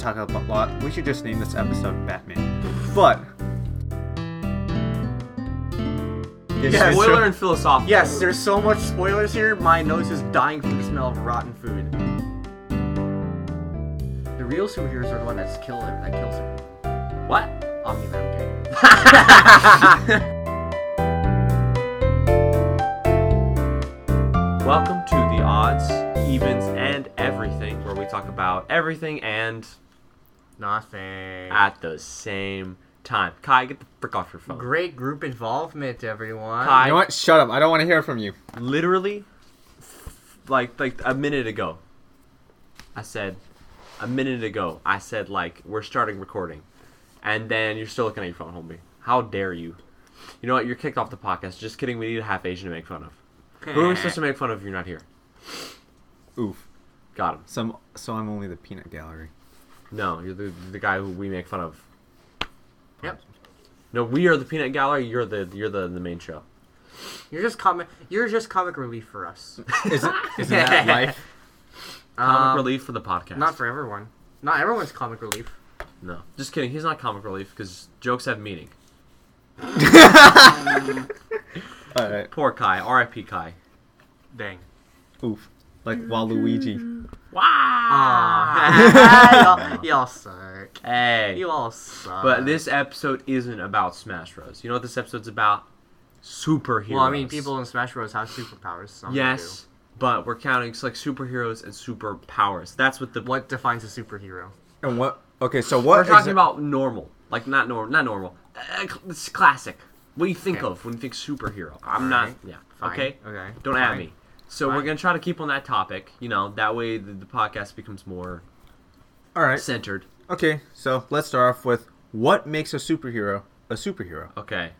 okay, and Bat. Okay, we're going to talk about a lot. We should just name this episode Batman. But Yes, Yeah, spoiler and philosophical. Yes, there's so much spoilers here. My nose is dying from the smell of rotten food. The real superheroes are the one that's kill him. That kills him. What? Omni-Man. Okay. Welcome to the odds, evens, and everything, where we talk about everything and Nothing. at the same time. Kai, get the frick off your phone. Great group involvement, everyone. Kai, you know what? Shut up. I don't want to hear from you. literally, like like a minute ago, I said, a minute ago, I said like we're starting recording, and then you're still looking at your phone, homie. How dare you? You know what? You're kicked off the podcast. Just kidding. We need a half Asian to make fun of. Who are we supposed to make fun of if you're not here? Oof. Got him. Some. So I'm only the peanut gallery. No, you're the the guy who we make fun of. Yep. No, we are the peanut gallery. You're the you're the the main show. You're just comic. You're just comic relief for us. Isn't isn't that life? Comic Um, relief for the podcast. Not for everyone. Not everyone's comic relief. No, just kidding. He's not comic relief because jokes have meaning. All right. Poor Kai. R.I.P. Kai. Dang. Oof. Like Waluigi. Aw. y'all, y'all suck. Hey. You all suck. But this episode isn't about Smash Bros. You know what this episode's about? Superheroes. Well, I mean, people in Smash Bros have superpowers. Some Yes, but we're counting like superheroes and superpowers. That's what the. What defines a superhero? And what? Okay, so what? we're talking exa- about normal, like not normal, not normal. Uh, it's classic. What do you think Okay. of when you think superhero? I'm not. Alright. Yeah. Fine. Okay. Okay. Don't at Fine. me. So we're gonna try to keep on that topic. You know, that way the, the podcast becomes more All right. centered. Okay, so let's start off with what makes a superhero a superhero. Okay.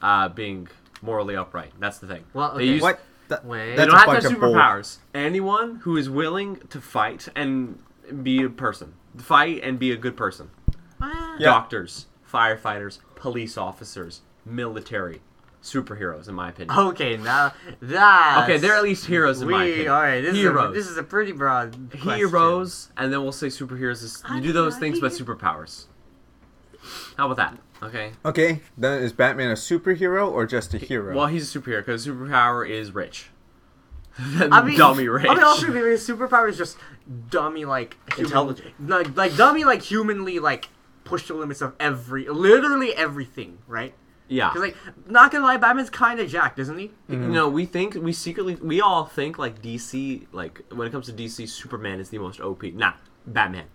Uh, being morally upright. That's the thing. Well, They okay. use- What? That, Wait. They don't have to have of bull. superpowers. Anyone who is willing to fight and be a person, fight and be a good person. Yeah. Doctors, firefighters, police officers, military, superheroes, in my opinion. Okay, now that. okay, they're at least heroes in we, my opinion. all right. This heroes. is a, this is a pretty broad. question. heroes, and then we'll say superheroes. Is, you do those things, but superpowers. How about that? Okay. Okay, then is Batman a superhero or just a hero? Well, he's a superhero because superpower is rich. I mean, dummy rich. I mean, also, maybe his superpower is just dummy, like Intelligent. like, like dummy, like humanly, like push the limits of every, literally everything, right? Yeah. Because like, not gonna lie, Batman's kind of jacked, isn't he? You mm-hmm. know, we think we secretly we all think like DC like when it comes to DC, Superman is the most OP. Nah, Batman.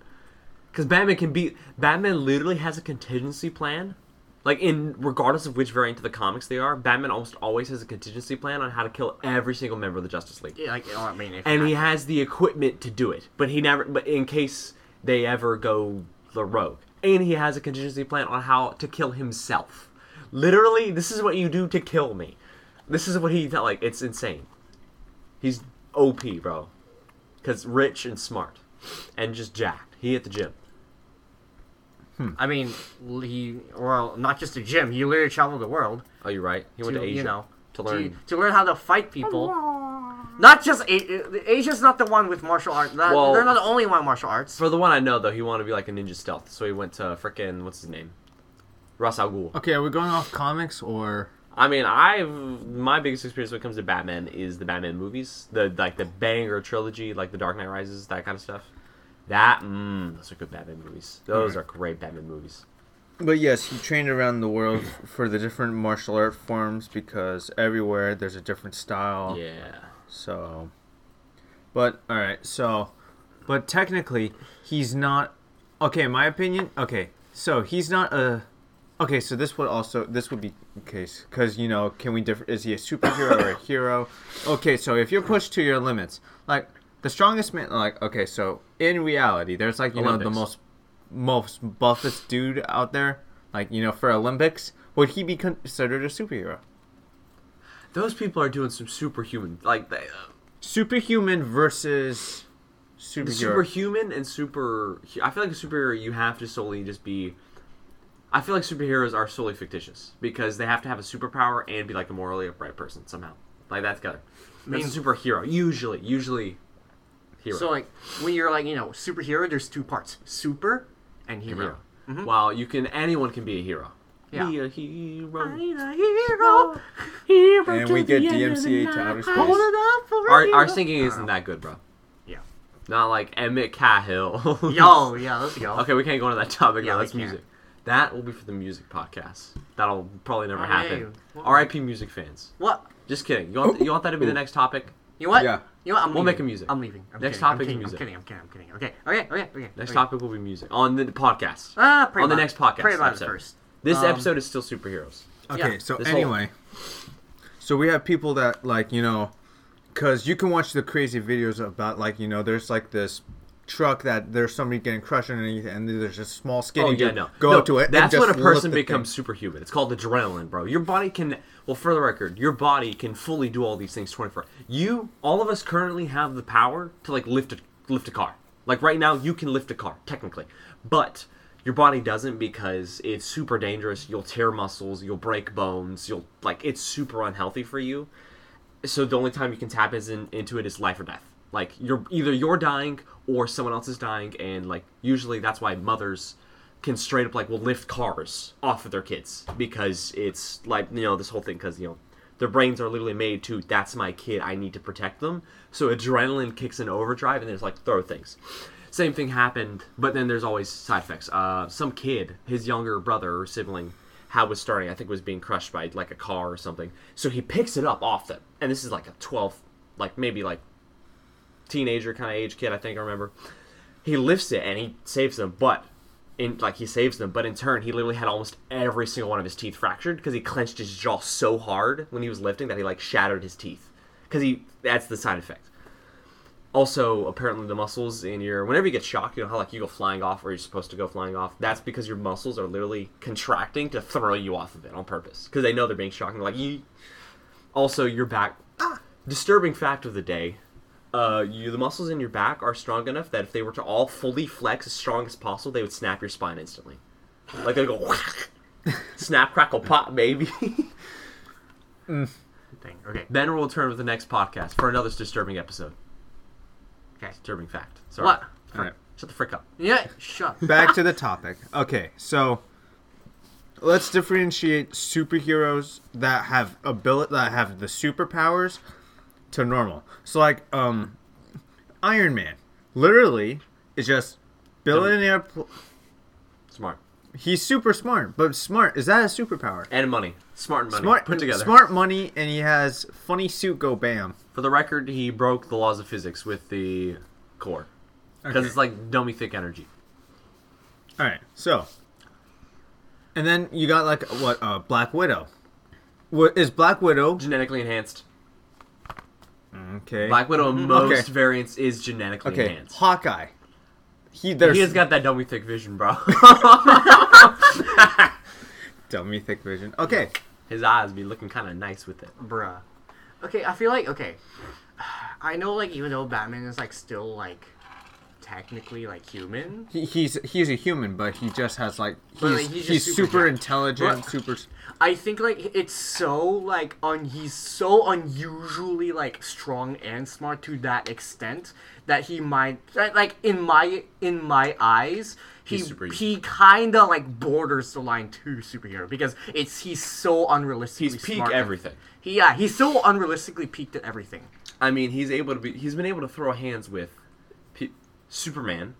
Because Batman can be Batman literally has a contingency plan. Like in regardless of which variant of the comics they are, Batman almost always has a contingency plan on how to kill every single member of the Justice League. Yeah, like, you know, I mean, if And he has the equipment to do it. But he never but in case they ever go the rogue. And he has a contingency plan on how to kill himself. Literally, this is what you do to kill me. This is what he felt like. It's insane. He's OP, bro. Cause rich and smart, and just jacked. He hit the gym. Hmm. I mean, he well, not just a gym. He literally traveled the world Oh, you're right. He went to, to Asia you know, to to, learn. to learn how to fight people. Not just A- uh, Asia's not the one with martial arts. That, Well- they're not the only one with martial arts. For the one I know, though, he wanted to be like a ninja stealth, so he went to frickin' what's his name, Ra's al Ghul. okay, are we going off comics or? I mean, I've my biggest experience when it comes to Batman is the Batman movies, the like the banger trilogy, like the Dark Knight Rises, that kind of stuff. That, mm, those are good Batman movies. Those are great Batman movies. But yes, he trained around the world for the different martial art forms because everywhere there's a different style. Yeah. So, but all right. So, but technically, he's not. Okay, in my opinion. Okay, so he's not a. Okay, so this would also this would be the case because you know can we differ? Is he a superhero or a hero? Okay, so if you're pushed to your limits, like the strongest man, like okay, so in reality, there's like you know the most most buffest dude out there, like you know for Olympics, would he be considered a superhero? Those people are doing some superhuman, like they, uh, Superhuman versus superhero. superhuman and super. I feel like a superhero you have to solely just be. I feel like superheroes are solely fictitious because they have to have a superpower and be like a morally upright person somehow. Like that's together. That's mean- a superhero. Usually, usually Hero. So like when you're like you know superhero, there's two parts: super and hero. hero. Mm-hmm. While you can, anyone can be a hero. Yeah. Be a hero. a hero, hero And we get DMCA to outer space. Our, our singing isn't that good, bro. Yeah. Not like Emmett Cahill. Yo, yeah, let's go. Okay, we can't go into that topic Yeah, now. we That's can't. music. That will be for the music podcast. That'll probably never happen. R.I.P. music fans. What? Just kidding. You want, you want that to be the next topic? You know what? Yeah. You know what? I'm We'll leaving. make a music. I'm leaving. I'm Next kidding, I'm topic is kidding, music. I'm kidding. I'm kidding. I'm kidding. Okay. Okay. Okay. Okay. Next okay. topic will be music on the podcast. Ah, pray on the next podcast Pray about episode. it first. This Um, episode is still superheroes. Okay, Yeah, so this whole- anyway, so we have people that like you know, because you can watch the crazy videos about like you know, there's like this truck that there's somebody getting crushed underneath, and there's just small skinny Oh yeah, no. go no, up to it. and That's when a person the thing. becomes superhuman. It's called adrenaline, bro. Your body can. Well, for the record, your body can fully do all these things 24. You, all of us, currently have the power to like lift a lift a car. Like right now, you can lift a car technically, but your body doesn't because it's super dangerous. You'll tear muscles. You'll break bones. You'll like it's super unhealthy for you. So the only time you can tap is in, into it is life or death. Like you're either you're dying or someone else is dying, and like usually that's why mothers can straight up like will lift cars off of their kids because it's like you know this whole thing because you know their brains are literally made to that's my kid I need to protect them so adrenaline kicks in overdrive and there's like throw things. Same thing happened, but then there's always side effects. Uh, some kid, his younger brother or sibling, how was starting. I think was being crushed by like a car or something. So he picks it up off them, and this is like a 12, like maybe like teenager kind of age kid. I think I remember. He lifts it and he saves them, but in like he saves them, but in turn he literally had almost every single one of his teeth fractured because he clenched his jaw so hard when he was lifting that he like shattered his teeth. Because he that's the side effect. Also, apparently the muscles in your whenever you get shocked, you know how like you go flying off or you're supposed to go flying off. That's because your muscles are literally contracting to throw you off of it on purpose because they know they're being shocked. And they're like, Yee. also your back. Ah, disturbing fact of the day: uh, you the muscles in your back are strong enough that if they were to all fully flex as strong as possible, they would snap your spine instantly. Like they go, snap, crackle, pop, baby. Thing. Okay. then we'll return with the next podcast for another disturbing episode. Okay. Disturbing fact. Sorry. What? All right. Shut the frick up. Yeah. Shut. Back to the topic. Okay, so let's differentiate superheroes that have ability that have the superpowers to normal. So like um Iron Man literally is just billionaire pl- Smart. he's super smart, but smart is that a superpower? And money. Smart and money. Smart Put together. Smart money and he has funny suit go bam. For the record, he broke the laws of physics with the core. Because Okay. it's like dummy thick energy. All right, so, and then you got like what? Uh, Black Widow. What is Black Widow? Genetically enhanced. Okay. Black Widow in most Okay. variants is genetically okay. enhanced. Hawkeye. He there's He has got that dummy thick vision, bro. dummy thick vision. Okay. His eyes be looking kind of nice with it. Bruh. Okay, I feel like okay. I know like even though Batman is like still like technically like human. He, he's he's a human, but he just has like he's But, like, he's, he's super, super intelligent, But- super. I think like it's so like un he's so unusually like strong and smart to that extent that he might like in my in my eyes he he kind of like borders the line to superhero because it's he's so unrealistically He's peak everything. He, yeah, he's so unrealistically peaked at everything. I mean, he's able to be. He's been able to throw hands with Superman,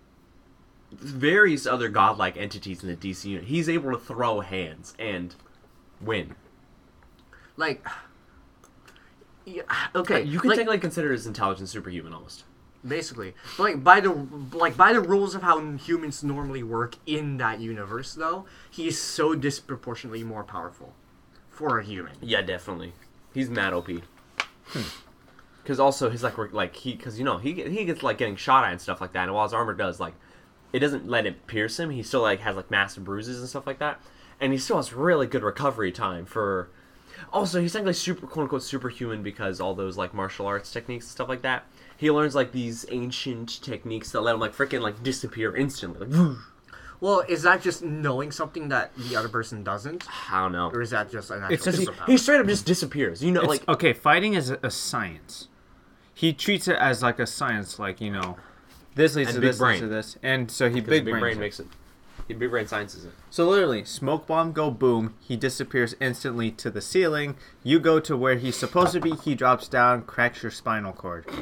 various other godlike entities in the DC unit. He's able to throw hands and win. Like, yeah, okay, You can like, technically consider his intelligence superhuman almost. basically but like by the like by the rules of how humans normally work in that universe though he's so disproportionately more powerful for a human Yeah, definitely. He's mad OP. Hmm. Because also his like like he because you know he he gets like getting shot at and stuff like that, and while his armor does like it doesn't let it pierce him, he still like has like massive bruises and stuff like that, and he still has really good recovery time for. Also, he's technically super quote unquote superhuman because all those like martial arts techniques and stuff like that. He learns like these ancient techniques that let him like freaking like disappear instantly. Like, whoosh. well is that just knowing something that the other person doesn't I don't know. or is that just an actual It's just- He, he straight up just disappears. You know, It's, like okay, fighting is a, a science. He treats it as like a science, like you know, this leads And to this brain. leads to this, and so he big, big, brain makes it. He big brain sciences it. So literally, smoke bomb go boom. He disappears instantly to the ceiling. You go to where he's supposed to be. He drops down, cracks your spinal cord.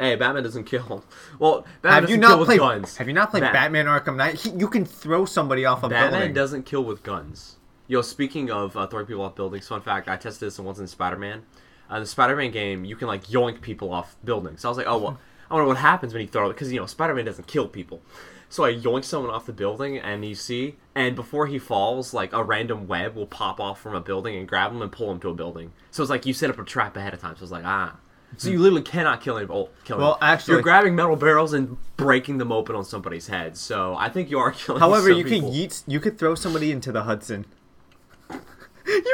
Hey, Batman doesn't kill. Well, Batman have doesn't you kill not with played? guns. Have you not played Bat- Batman Arkham Knight? He, you can throw somebody off a Batman building. Batman doesn't kill with guns. Yo, speaking of uh, throwing people off buildings, fun fact: I tested this once in Spider-Man. Uh, in the Spider-Man game, you can like yoink people off buildings. So I was like, oh well, I wonder what happens when you throw it because you know Spider-Man doesn't kill people. So I yoink someone off the building, and you see, and before he falls, like a random web will pop off from a building and grab him and pull him to a building. So it's like you set up a trap ahead of time. So it's like ah. So you literally cannot kill anybody. Oh, kill Well, anyone. actually- you're grabbing metal barrels and breaking them open on somebody's head. So I think you are killing. However, you people. can yeet. You could throw somebody into the Hudson. you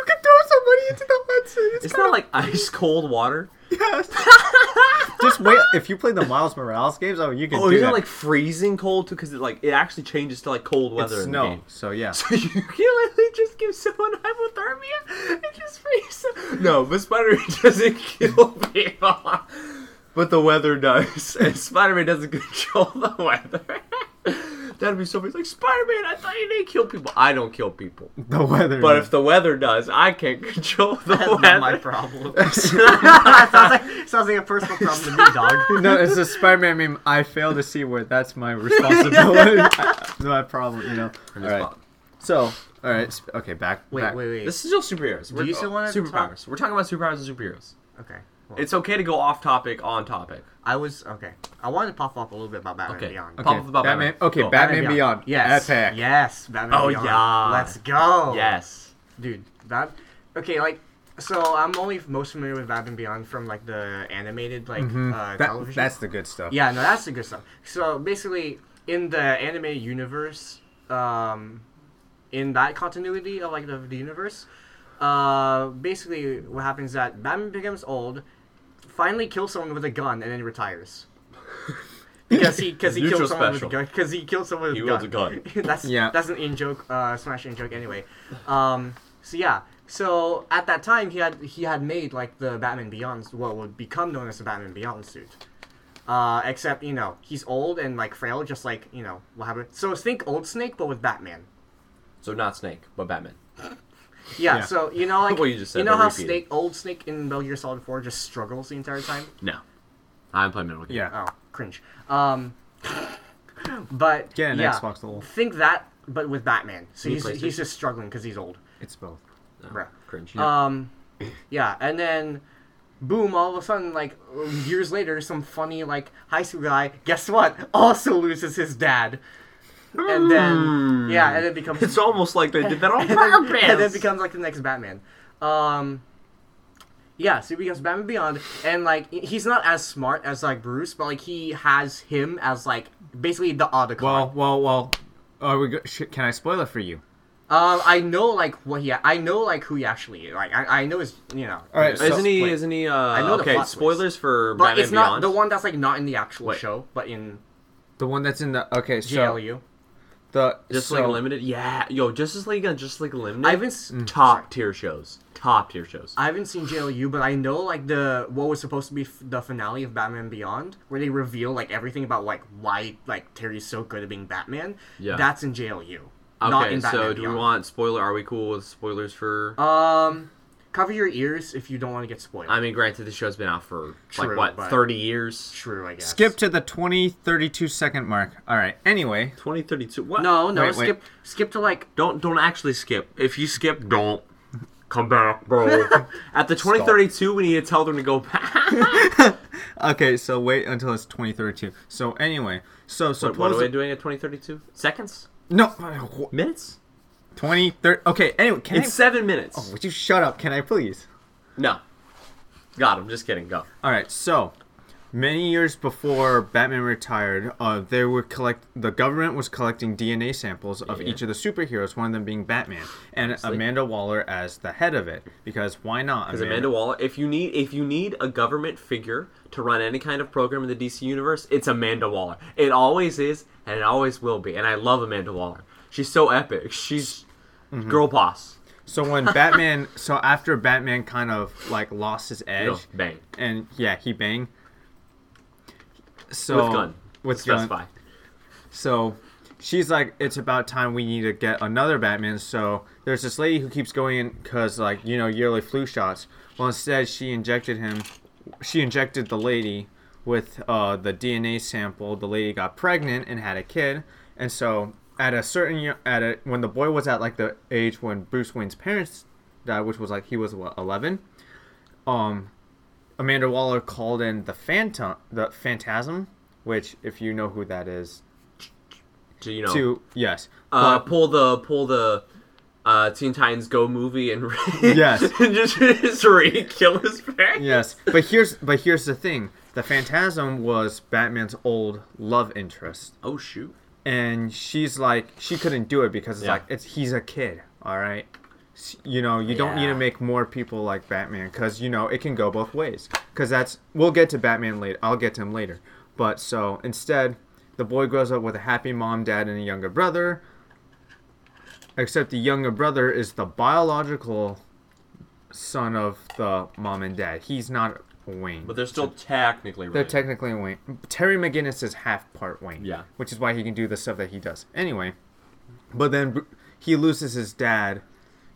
could throw somebody into the Hudson. It's, It's not like ice cold water. yes. Just wait. If you play the Miles Morales games, oh, you can Oh, do isn't that. it like freezing cold too? Because it like it actually changes to like cold it's weather in the snow. So yeah. So you can literally just give someone hypothermia and just freeze them. No, but Spider-Man doesn't kill people. But the weather does, and Spider-Man doesn't control the weather. That'd be so funny. It's like Spider-Man, I thought you didn't kill people. I don't kill people. The weather. But if the weather does, I can't control the That's weather. not my problem. sounds, like, sounds like a personal problem to me, dog. no, it's a Spider-Man meme. I fail to see where that's my responsibility. That's my problem, you know. All This right. po- So, all right. Okay, back. Wait, back. wait, wait. This is still superheroes. Do you still oh, wanna superpowers? talk- We're talking about superpowers and superheroes. Okay. Well, It's okay to go off topic on topic. I was okay. I wanted to pop up a little bit about Batman Okay. Beyond. Okay, Pop up about Batman. Batman. Okay, Go. Batman, Beyond. Yes. Epic. Yes. Batman Oh, Beyond. yeah. Let's go. Yes. Dude, that. Okay, like. So I'm only most familiar with Batman Beyond from like the animated like Mhm. uh, That- television. that's the good stuff. Yeah, no, that's the good stuff. So basically, in the animated universe, um, in that continuity of like the, the universe, uh, basically what happens is that Batman becomes old, finally kills someone with a gun, and then retires. Because he because he Neutral killed someone special. with a gun. Because he killed someone with He a gun. a gun. that's Yeah. that's an in joke, uh, smash in joke anyway. Um, so yeah. So at that time, he had he had made like the Batman Beyond, what would become known as the Batman Beyond suit. Uh, except you know he's old and like frail, just like you know what happened. So think old Snake, but with Batman. So not Snake, but Batman. Yeah. Yeah. So you know like What you just said, know how repeated. Snake, old Snake in Metal Gear Solid Four just struggles the entire time. No. I'm playing played Metal Gear. Yeah. Oh, cringe. Um, but Get an yeah, Xbox level. Think that, but with Batman. So Need he's he's just struggling because he's old. It's both. No. Bruh. Cringe. Um, yeah, and then boom, all of a sudden, like years later, some funny like high school guy, guess what? Also loses his dad, and then yeah, and it becomes It's almost like they did that on and then, purpose. and then becomes like the next Batman. Um, yeah, so he becomes Batman Beyond, and like he's not as smart as like Bruce, but like he has him as like basically the Otacon. Well, well, well. Are we go- sh- can I spoil it for you? um, I know like what he, I know like who he actually is. Like I, I know his, you know. All right, his so- isn't he? split. Isn't he? Uh, know the okay. plot Spoilers for But Batman it's not Beyond. the one that's like not in the actual Wait. show, but in The one that's in the okay. So JLU. The Justice so, League Limited. Yeah. Yo, Justice League and Justice League Limited. I haven't s- top tier shows. Top tier shows. I haven't seen JLU, but I know like the what was supposed to be f- the finale of Batman Beyond, where they reveal like everything about like why like Terry's so good at being Batman. Yeah. That's in JLU. not Okay. in Batman So do we want spoiler? Are we cool with spoilers for? Um, cover your ears if you don't want to get spoiled. I mean, granted, the show's been out for like what but- thirty years. True, I guess. skip to the 20 32 second mark. All right. Anyway, Twenty thirty two. What? No, no, Wait, wait. skip skip to like Don't don't actually skip. If you skip, don't come back, bro. At the twenty thirty two, we need to tell them to go back. okay. So wait until it's 2032. So anyway, so What, what are we doing at twenty thirty two? Seconds? no Minutes? 20 30. Okay. Anyway, can It's I? seven minutes. Oh, would you shut up? Can I please? No. Got him. Just kidding. Go. All right, so many years before Batman retired, uh, they were collect. The government was collecting DNA samples of Yeah. each of the superheroes. One of them being Batman, and Obviously. Amanda Waller as the head of it. Because why not? Because Amanda Waller, if you need if you need a government figure to run any kind of program in the DC universe, it's Amanda Waller. It always is, and it always will be. And I love Amanda Waller. She's so epic. She's Mm-hmm. girl boss. So when Batman, so after Batman kind of like lost his edge, know, bang. and yeah, he bang. so with gun. with gun. Specify. So she's like, it's about time we need to get another Batman. So there's this lady who keeps going in because, like, you know, yearly flu shots. Well, instead, she injected him, she injected the lady with uh, the DNA sample. The lady got pregnant and had a kid. And so at a certain, year- at a, when the boy was at like the age when Bruce Wayne's parents died, which was like, he was what, 11? Um, Amanda Waller called in the Phantom, the Phantasm, which, if you know who that is, To, you know, to yes, uh, but- pull the pull the uh, Teen Titans Go movie and Yes. and just, just re kill his parents. yes. But here's but here's the thing: the Phantasm was Batman's old love interest, Oh shoot. And she's like she couldn't do it because it's Yeah. like it's he's a kid, all right. You know, you don't need to make more people like Batman because you know it can go both ways. Because that's we'll get to Batman later. I'll get to him later. But so instead, the boy grows up with a happy mom, dad, and a younger brother. Except the younger brother is the biological son of the mom and dad. He's not Wayne. But they're still technically They're technically Wayne. Terry McGinnis is half part Wayne. Yeah. Which is why he can do the stuff that he does. Anyway, but then he loses his dad.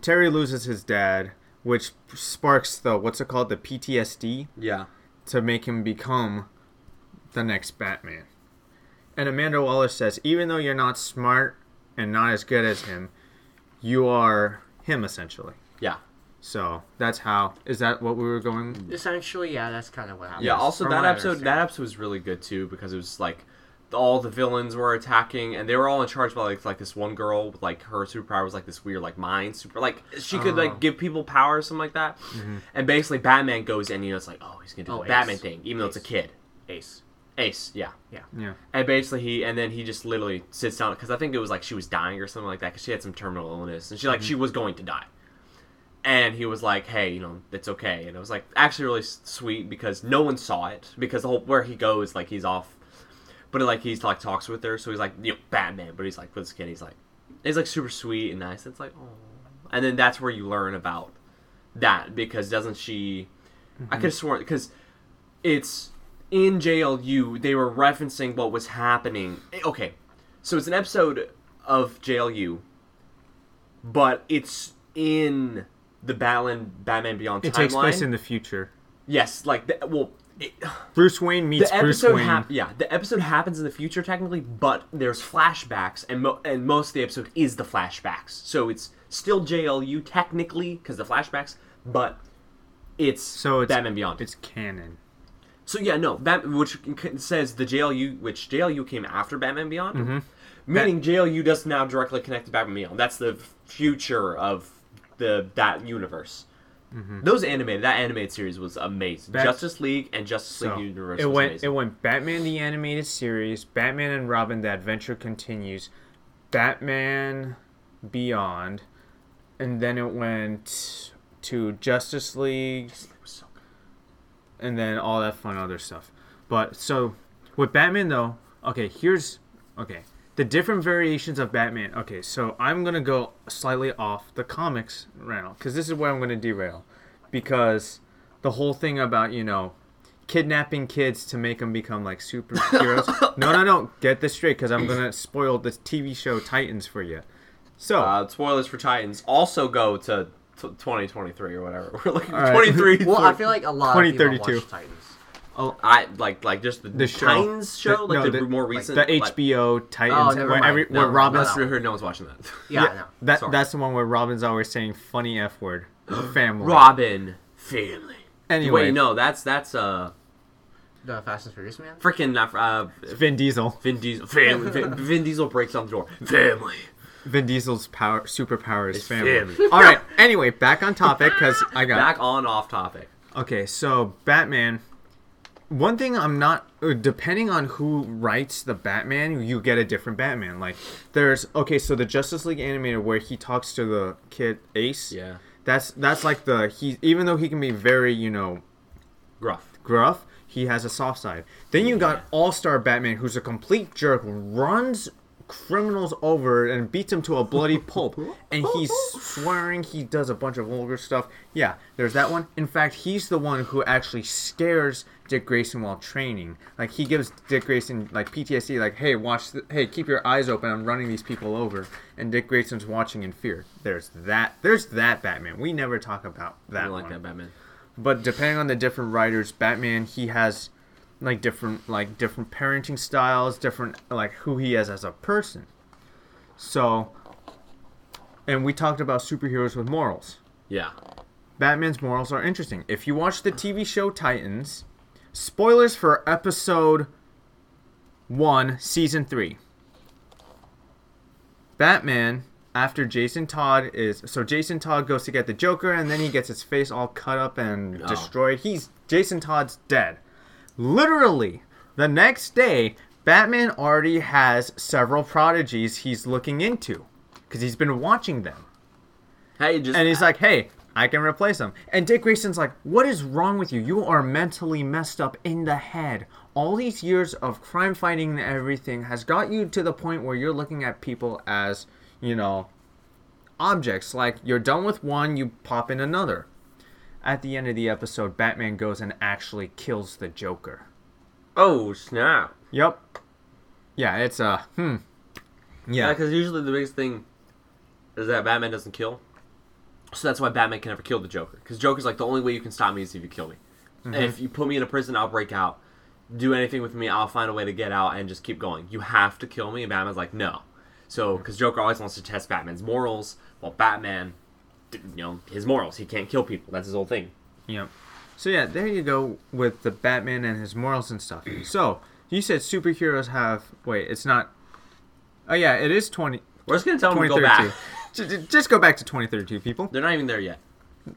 Terry loses his dad, which sparks the what's it called the PTSD yeah. to make him become the next Batman. And Amanda Waller says, even though you're not smart and not as good as him, you are him essentially. Yeah. So that's how. Is that what we were going? Essentially, yeah, that's kind of what happened. Yeah. Also, that episode that episode was really good too because it was like all the villains were attacking and they were all in charge by like like this one girl with like her superpower was like this weird like mind super like she could Oh. like give people power or something like that. Mm-hmm. And basically Batman goes in, you know, it's like oh he's gonna do Oh, the Batman thing even though it's a kid. Ace. Ace, yeah. Yeah. And basically, he and then he just literally sits down because I think it was like she was dying or something like that because she had some terminal illness and she like mm-hmm. she was going to die. And he was like, "Hey, you know, it's okay." And it was like actually really sweet because no one saw it because the whole where he goes like he's off, but like he's like talks with her, so he's like you know Batman, but he's like with this kid, he's like he's like super sweet and nice. It's like oh, and then that's where you learn about that because doesn't she? I could have sworn because it's in JLU they were referencing what was happening. Eh, Okay, so it's an episode of JLU, but it's in the Batman Batman Beyond It timeline. takes place in the future. yes, like the, well. It, Bruce Wayne meets the Bruce episode, Wayne. hap- yeah, the episode happens in the future technically, but there's flashbacks, and mo- and most of the episode is the flashbacks. So it's still JLU technically because the flashbacks, but it's so it's Batman Beyond. It's canon. So yeah, no, that which says the JLU, which JLU came after Batman Beyond, Mm-hmm. meaning JLU does now directly connect to Batman Beyond. That's the future of the that universe. Those animated that animated series was amazing. Mm-hmm. Bat- Justice League and Justice So League Universe it went. amazing. It went Batman the animated series, Batman and Robin: The Adventure Continues, Batman Beyond, and then it went to Justice League, It was so good. and then all that fun other stuff. But so with Batman though, okay, here's okay. The different variations of Batman. Okay, so I'm gonna go slightly off the comics right now because this is where I'm gonna derail, because the whole thing about you know kidnapping kids to make them become like superheroes. no, no, no. Get this straight because I'm gonna spoil the TV show Titans for you. So Uh, spoilers for Titans also go to t- 2023 or whatever. We're like All right. 23. Well, I feel like a lot of people 2032. watch Titans. I like like just the, The show. Titans show, The- like no, the, the- more like recent, the like- HBO Titans, never where every No, where Robin's That's really no one's watching that. Yeah, Yeah, I know. that Sorry. that's the one where Robin's always saying funny f word, family. Robin family. Anyway, Wait, no, that's that's uh The Fast and Furious man. freaking uh, Vin Diesel. Vin Diesel. Family. Vin, Vin Diesel breaks on the door. Family. Vin Diesel's power superpower is It's family. family. All right. Anyway, back on topic because I got Back on off topic. okay. So Batman. One thing I'm not uh, depending on who writes the Batman, you get a different Batman. Like there's okay, so the Justice League animated where he talks to the kid Ace. Yeah. That's that's like the he even though he can be very you know Gruff. gruff, he has a soft side. Then you got All Star Batman, who's a complete jerk, runs criminals over and beats them to a bloody pulp, and he's swearing. He does a bunch of vulgar stuff. Yeah, there's that one. In fact, he's the one who actually scares Dick Grayson while training. Like he gives Dick Grayson like PTSD. Like, hey, watch. The, hey, keep your eyes open. I'm running these people over, and Dick Grayson's watching in fear. There's that. There's that Batman. We never talk about I that don't like one. that Batman. But depending on the different writers, Batman he has like different like different parenting styles, different like who he is as a person. So, and we talked about superheroes with morals. Yeah. Batman's morals are interesting. If you watch the TV show Titans, spoilers for episode 1, season 3. Batman, after Jason Todd is. So Jason Todd goes to get the Joker, and then he gets his face all cut up and Oh. destroyed. He's. Jason Todd's dead. Literally, the next day, Batman already has several prodigies he's looking into. Because he's been watching them. Hey, just And he's like, hey, I can replace him. And Dick Grayson's like, what is wrong with you? You are mentally messed up in the head. All these years of crime fighting and everything has got you to the point where you're looking at people as, you know, objects. Like, you're done with one, you pop in another. At the end of the episode, Batman goes and actually kills the Joker. oh snap. Yep. Yeah, it's a, hmm. Yeah, Yeah. because usually the biggest thing is that Batman doesn't kill. So that's why Batman can never kill the Joker. Because Joker's like the only way you can stop me is if you kill me. And if mm-hmm. you put me in a prison, I'll break out. Do anything with me, I'll find a way to get out and just keep going. You have to kill me, and Batman's like, no. So, because Joker always wants to test Batman's morals, while Batman, you know, his morals. He can't kill people. That's his whole thing. Yep. So yeah, there you go with the Batman and his morals and stuff. So you said superheroes have. Wait, it's not. Oh yeah, it is twenty. We're just gonna tell him to go back. 2032. Ju- ju- Just go back to 2032, people. They're not even there yet.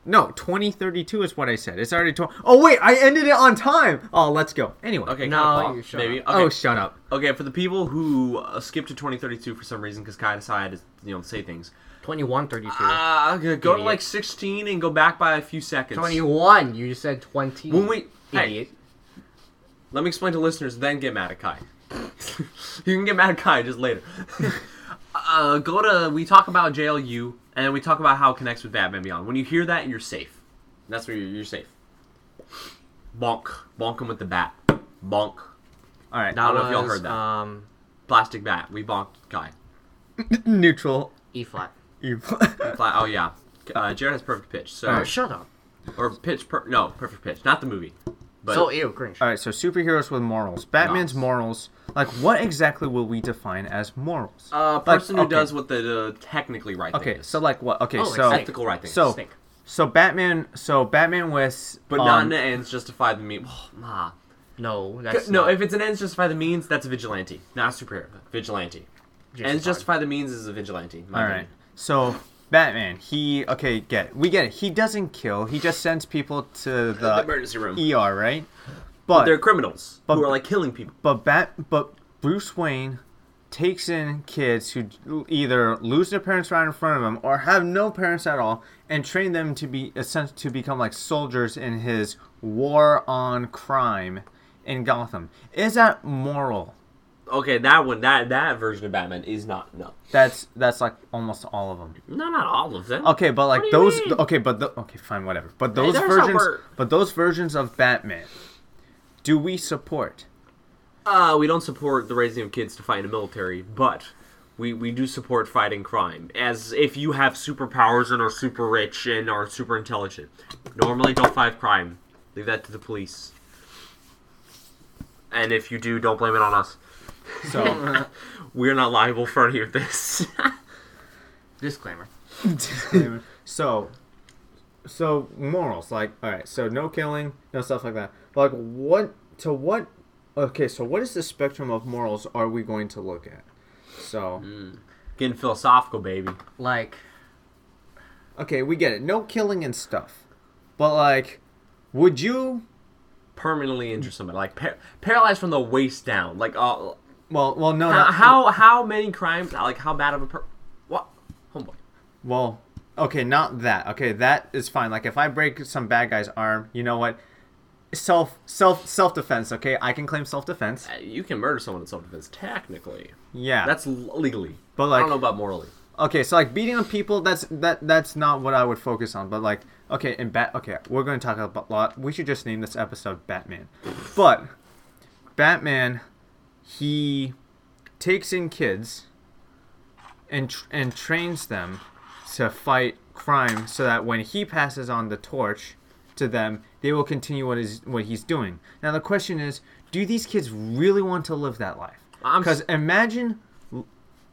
No, 2032 is what I said. It's already 20. Oh wait, I ended it on time. Oh, let's go. Anyway. Okay, No, cut it off, you shut maybe. up. Okay. Oh, shut up. Okay, for the people who uh, skip to 2032 for some reason because Kai decided to you know say things. 21, 32. Uh, okay, go to Idiot. like 16 and go back by a few seconds. 21. You just said 20. When we hey, let me explain to listeners, then get mad at Kai. you can get mad at Kai just later. uh, go to we talk about JLU and then we talk about how it connects with Batman Beyond. When you hear that, you're safe. That's where you're, you're safe. Bonk, bonk him with the bat. Bonk, All right. Now, I don't know if y'all heard that. um, plastic bat. We bonked guy. Neutral. E flat. E flat. oh yeah, uh, Jared has perfect pitch. So Oh, shut up. or pitch per- no perfect pitch, not the movie. But so, ew, cringe. All right. So superheroes with morals. Batman's Morals. morals. Like, what exactly will we define as morals? a Like, person who okay. does what the uh, technically right thing Okay. is. So like what? Okay. Oh, so like ethical right thing. so Stink. so Batman. So Batman with. but um, not in the ends justify the means. nah. No, that's no, not if it's an ends justify the means, that's a vigilante, not a superhero. Vigilante. just ends fine. justify the means is a vigilante. in my All right. opinion. So Batman, he okay, get it. We get it. He doesn't kill. He just sends people to The the emergency room. ER, right? But They're criminals but- who are like killing people. but Bat but Bruce Wayne takes in kids who either lose their parents right in front of him or have no parents at all and train them to be to become like soldiers in his war on crime in Gotham. Is that moral? Okay, that one, that that version of Batman is not no. That's that's like almost all of them. No, not all of them. Okay, but like What do you those. mean? Okay, but the, okay, fine, whatever. But those there's versions. But those versions of Batman, do we support? Uh, we don't support the raising of kids to fight in the military, but we, we do support fighting crime. As if you have superpowers and are super rich and are super intelligent. Normally, don't fight crime. Leave that to the police. And if you do, don't blame it on us. So We're not liable for any of this. Disclaimer. so so morals like all right so no killing no stuff like that like what to what okay so what is the spectrum of morals are we going to look at so Getting philosophical, baby. Like, okay we get it no killing and stuff but like would you Permanently injure somebody, like par- paralyzed from the waist down. Like, uh, well well no how, not- how how many crimes? Like, how bad of a per? What, homeboy? Well, okay, not that. Okay, that is fine. Like if I break some bad guy's arm, you know what? Self self self defense, okay? I can claim self defense. Uh, You can murder someone in self defense, technically. Yeah. That's legally. But like, I don't know about morally. okay, so like beating on people, that's that that's not what I would focus on. But like, okay, in Bat, okay, we're going to talk about a lot. We should just name this episode Batman. But Batman, he takes in kids and tr- and trains them to fight crime, so that when he passes on the torch to them, they will continue what is what he's doing. Now the question is, do these kids really want to live that life? Because imagine,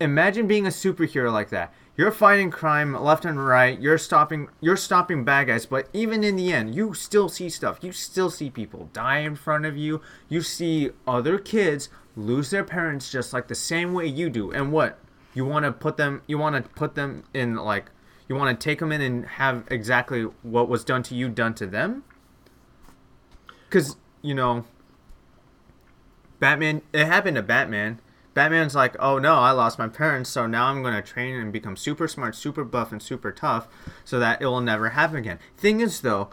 imagine being a superhero like that. You're fighting crime left and right. You're stopping. You're stopping bad guys. But even in the end, you still see stuff. You still see people die in front of you. You see other kids lose their parents just like the same way you do. And what? You want to put them. You want to put them in like. You want to take them in and have exactly what was done to you done to them. Because you know. Batman. It happened to Batman. Batman's like, oh no, I lost my parents, so now I'm gonna train and become super smart, super buff, and super tough, so that it will never happen again. Thing is, though,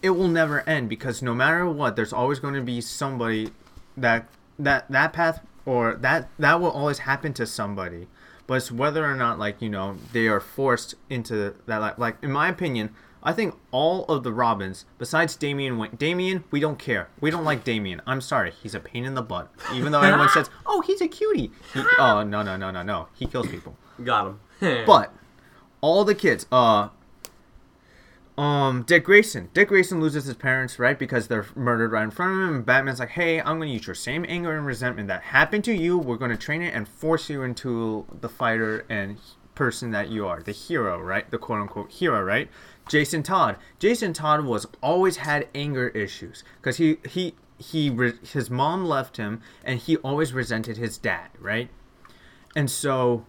it will never end because no matter what, there's always going to be somebody that that that path or that that will always happen to somebody. But it's whether or not, like you know, they are forced into that. Like, like in my opinion, I think all of the Robins, besides Damian Wayne, Damian, we don't care. We don't like Damian. I'm sorry, he's a pain in the butt. Even though everyone says, "Oh, he's a cutie," he, oh no no no no no, he kills people. Got him. But all the kids, uh, um, Dick Grayson. Dick Grayson loses his parents, right, because they're murdered right in front of him. And Batman's like, "Hey, I'm gonna use your same anger and resentment that happened to you. We're gonna train it and force you into the fighter and person that you are, the hero, right? The quote unquote hero, right?" Jason Todd. Jason Todd was always had anger issues because he he he re- his mom left him and he always resented his dad, right? And so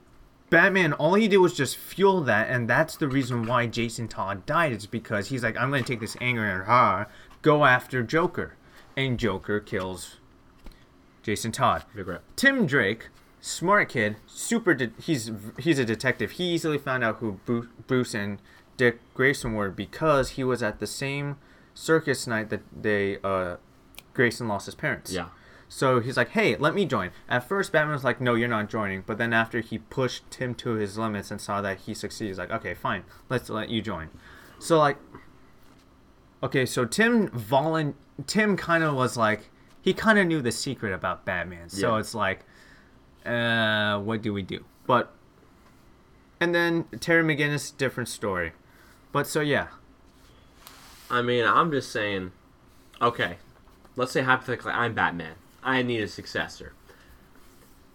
Batman, all he did was just fuel that, and that's the reason why Jason Todd died. Is because he's like, I'm going to take this anger and ha, go after Joker, and Joker kills Jason Todd. Tim Drake, smart kid, super. De- he's he's a detective. He easily found out who Bruce and Dick Grayson were because he was at the same circus night that they uh, Grayson lost his parents. Yeah. So he's like, "Hey, let me join." At first, Batman was like, "No, you're not joining." But then after he pushed him to his limits and saw that he succeeds, like, "Okay, fine, let's let you join." So like, okay, so Tim volun Tim kind of was like, he kind of knew the secret about Batman. So Yeah. it's like, uh, what do we do? But, and then Terry McGinnis, different story. But so yeah, I mean, I'm just saying. Okay, let's say hypothetically, I'm Batman. I need a successor.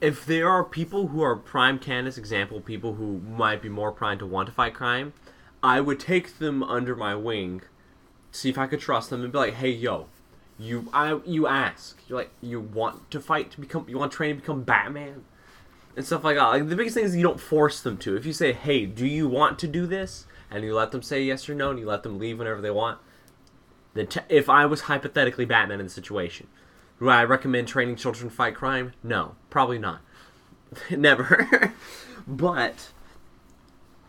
If there are people who are prime candidates, example, people who might be more primed to want to fight crime, I would take them under my wing, see if I could trust them, and be like, "Hey, yo, you, I, you ask, you're like, you want to fight to become, you want to train to become Batman, and stuff like that. Like the biggest thing is you don't force them to. If you say, "Hey, do you want to do this?" and you let them say yes or no, and you let them leave whenever they want, then if I was hypothetically Batman in the situation, would I recommend training children to fight crime? No, probably not. Never. but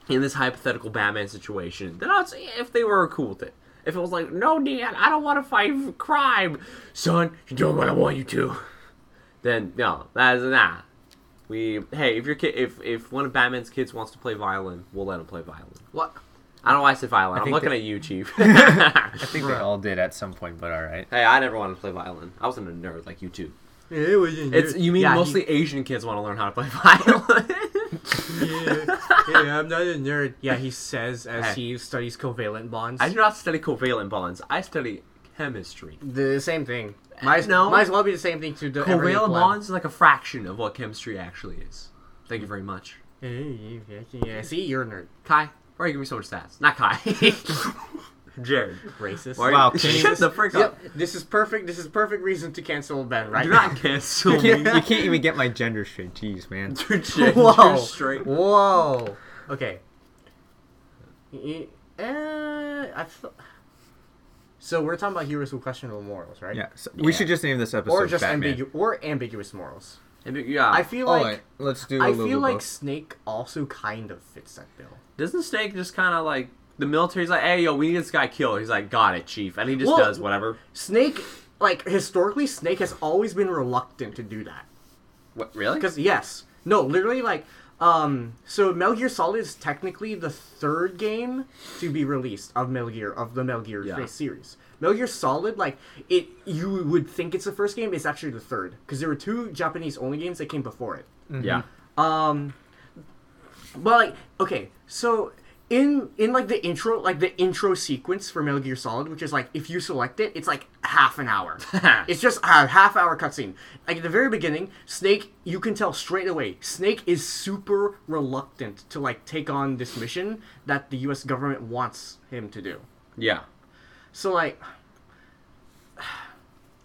in this hypothetical Batman situation, then I'd say if they were cool with it. If it was like, no, Dad, I don't want to fight crime, son, you're doing what I want you to. Then no, that's nah. We hey, if your kid, if if one of Batman's kids wants to play violin, we'll let him play violin. What? I don't know why I said violin. I'm looking that- at you, Chief. I think they all did at some point. But all right. hey, I never wanted to play violin. I wasn't a nerd like you too. It wasn't It's you mean yeah, mostly Asian kids want to learn how to play violin. yeah, yeah, I'm not a nerd. Yeah, he says as Hey. he studies covalent bonds. I do not study covalent bonds. I study chemistry. the same thing. Uh, might, No. might as well be the same thing to the every Covalent bonds is like a fraction of what chemistry actually is. Thank you very much, Yeah, yeah, yeah, yeah, see, you're a nerd. Kai. Why are you giving me so much stats? Not Kai. Jared. Racist. Why Wow, you, can shut just- the frick Yep, up. this is perfect. This is perfect reason to cancel Ben right Do now. not cancel me. you can't even get my gender straight. Jeez, man. Gender Whoa. straight. Whoa. Okay. Uh, I feel... So we're talking about heroes with questionable morals, right? Yeah. So we Yeah. should just name this episode Or just Batman. ambigu- or ambiguous morals. Yeah. I feel like wait, let's do. a I feel like both. Snake also kind of fits that bill. Doesn't Snake just kind of like the military's like, hey yo, we need this guy killed. He's like, got it, chief, and he just Well- does whatever. Snake, like historically, Snake has always been reluctant to do that. What really? Because yes, no, literally, like Um, so Metal Gear Solid is technically the third game to be released of Metal Gear of the Metal Gear Yeah. series. Metal Gear Solid, like it, you would think it's the first game. It's actually the third because there were two Japanese only games that came before it. Yeah. Um, but like, okay, so in in like the intro, like the intro sequence for Metal Gear Solid, which is like if you select it, it's like half an hour. it's just a half hour cutscene. Like at the very beginning, Snake, you can tell straight away, Snake is super reluctant to like take on this mission that the U.S. government wants him to do. Yeah. So like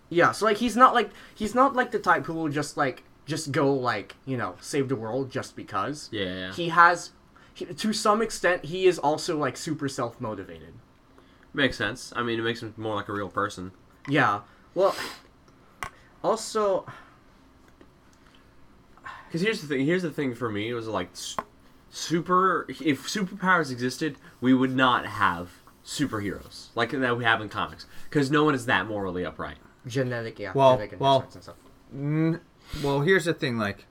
Yeah, so like he's not like he's not like the type who will just like just go like, you know, save the world just because. Yeah. yeah. He has he, to some extent he is also like super self-motivated. Makes sense. I mean, it makes him more like a real person. Yeah. Well also Because here's the thing. Here's the thing for me. It was like super. If superpowers existed, we would not have superheroes like that we have in comics. Because no one is that morally upright. genetic yeah, Well- genetic well- inheritance and stuff. Mm, well, here's the thing. Like,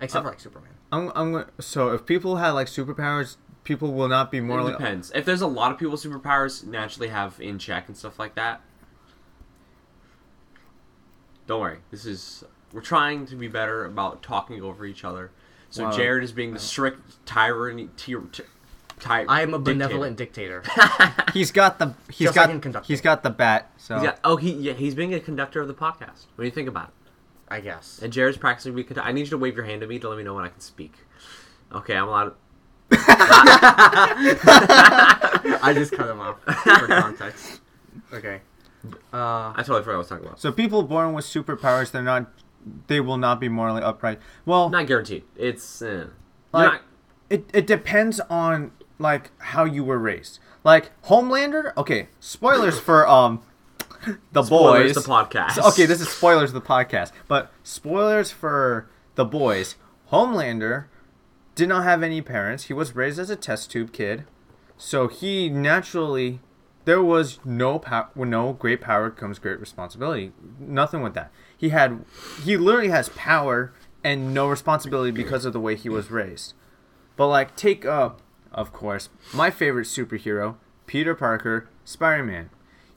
Except for uh, like Superman. I'm, I'm so if people had like superpowers, people will not be It morally. depends. If there's a lot of people with superpowers naturally have in check and stuff like that. Don't worry. This is we're trying to be better about talking over each other. So Wow. Jared is being the uh, strict tyrant. Ty, ty, I am a dictator. benevolent dictator. He's got the he's Just got like he's got the bat. So He's got- oh, he yeah, he's being a conductor of the podcast. What do you think about it? I guess. And Jared's practicing. We. I need you to wave your hand at me to let me know when I can speak. Okay, I'm allowed. I just cut him off for context. Okay. Uh I totally forgot what I was talking about. so people born with superpowers, they're not. They will not be morally upright. Well, Not guaranteed. It's. Eh. Like- not- it it depends on like how you were raised. Like Homelander. Okay, spoilers for um the Spoilers, boys. the podcast. So- okay, this is spoilers of the podcast, but spoilers for the boys. Homelander did not have any parents. He was raised as a test tube kid, so he naturally there was no power. No great power comes great responsibility. Nothing with that. He had he literally has power and no responsibility because of the way he was raised. But like take uh of course my favorite superhero Peter Parker Spider-Man.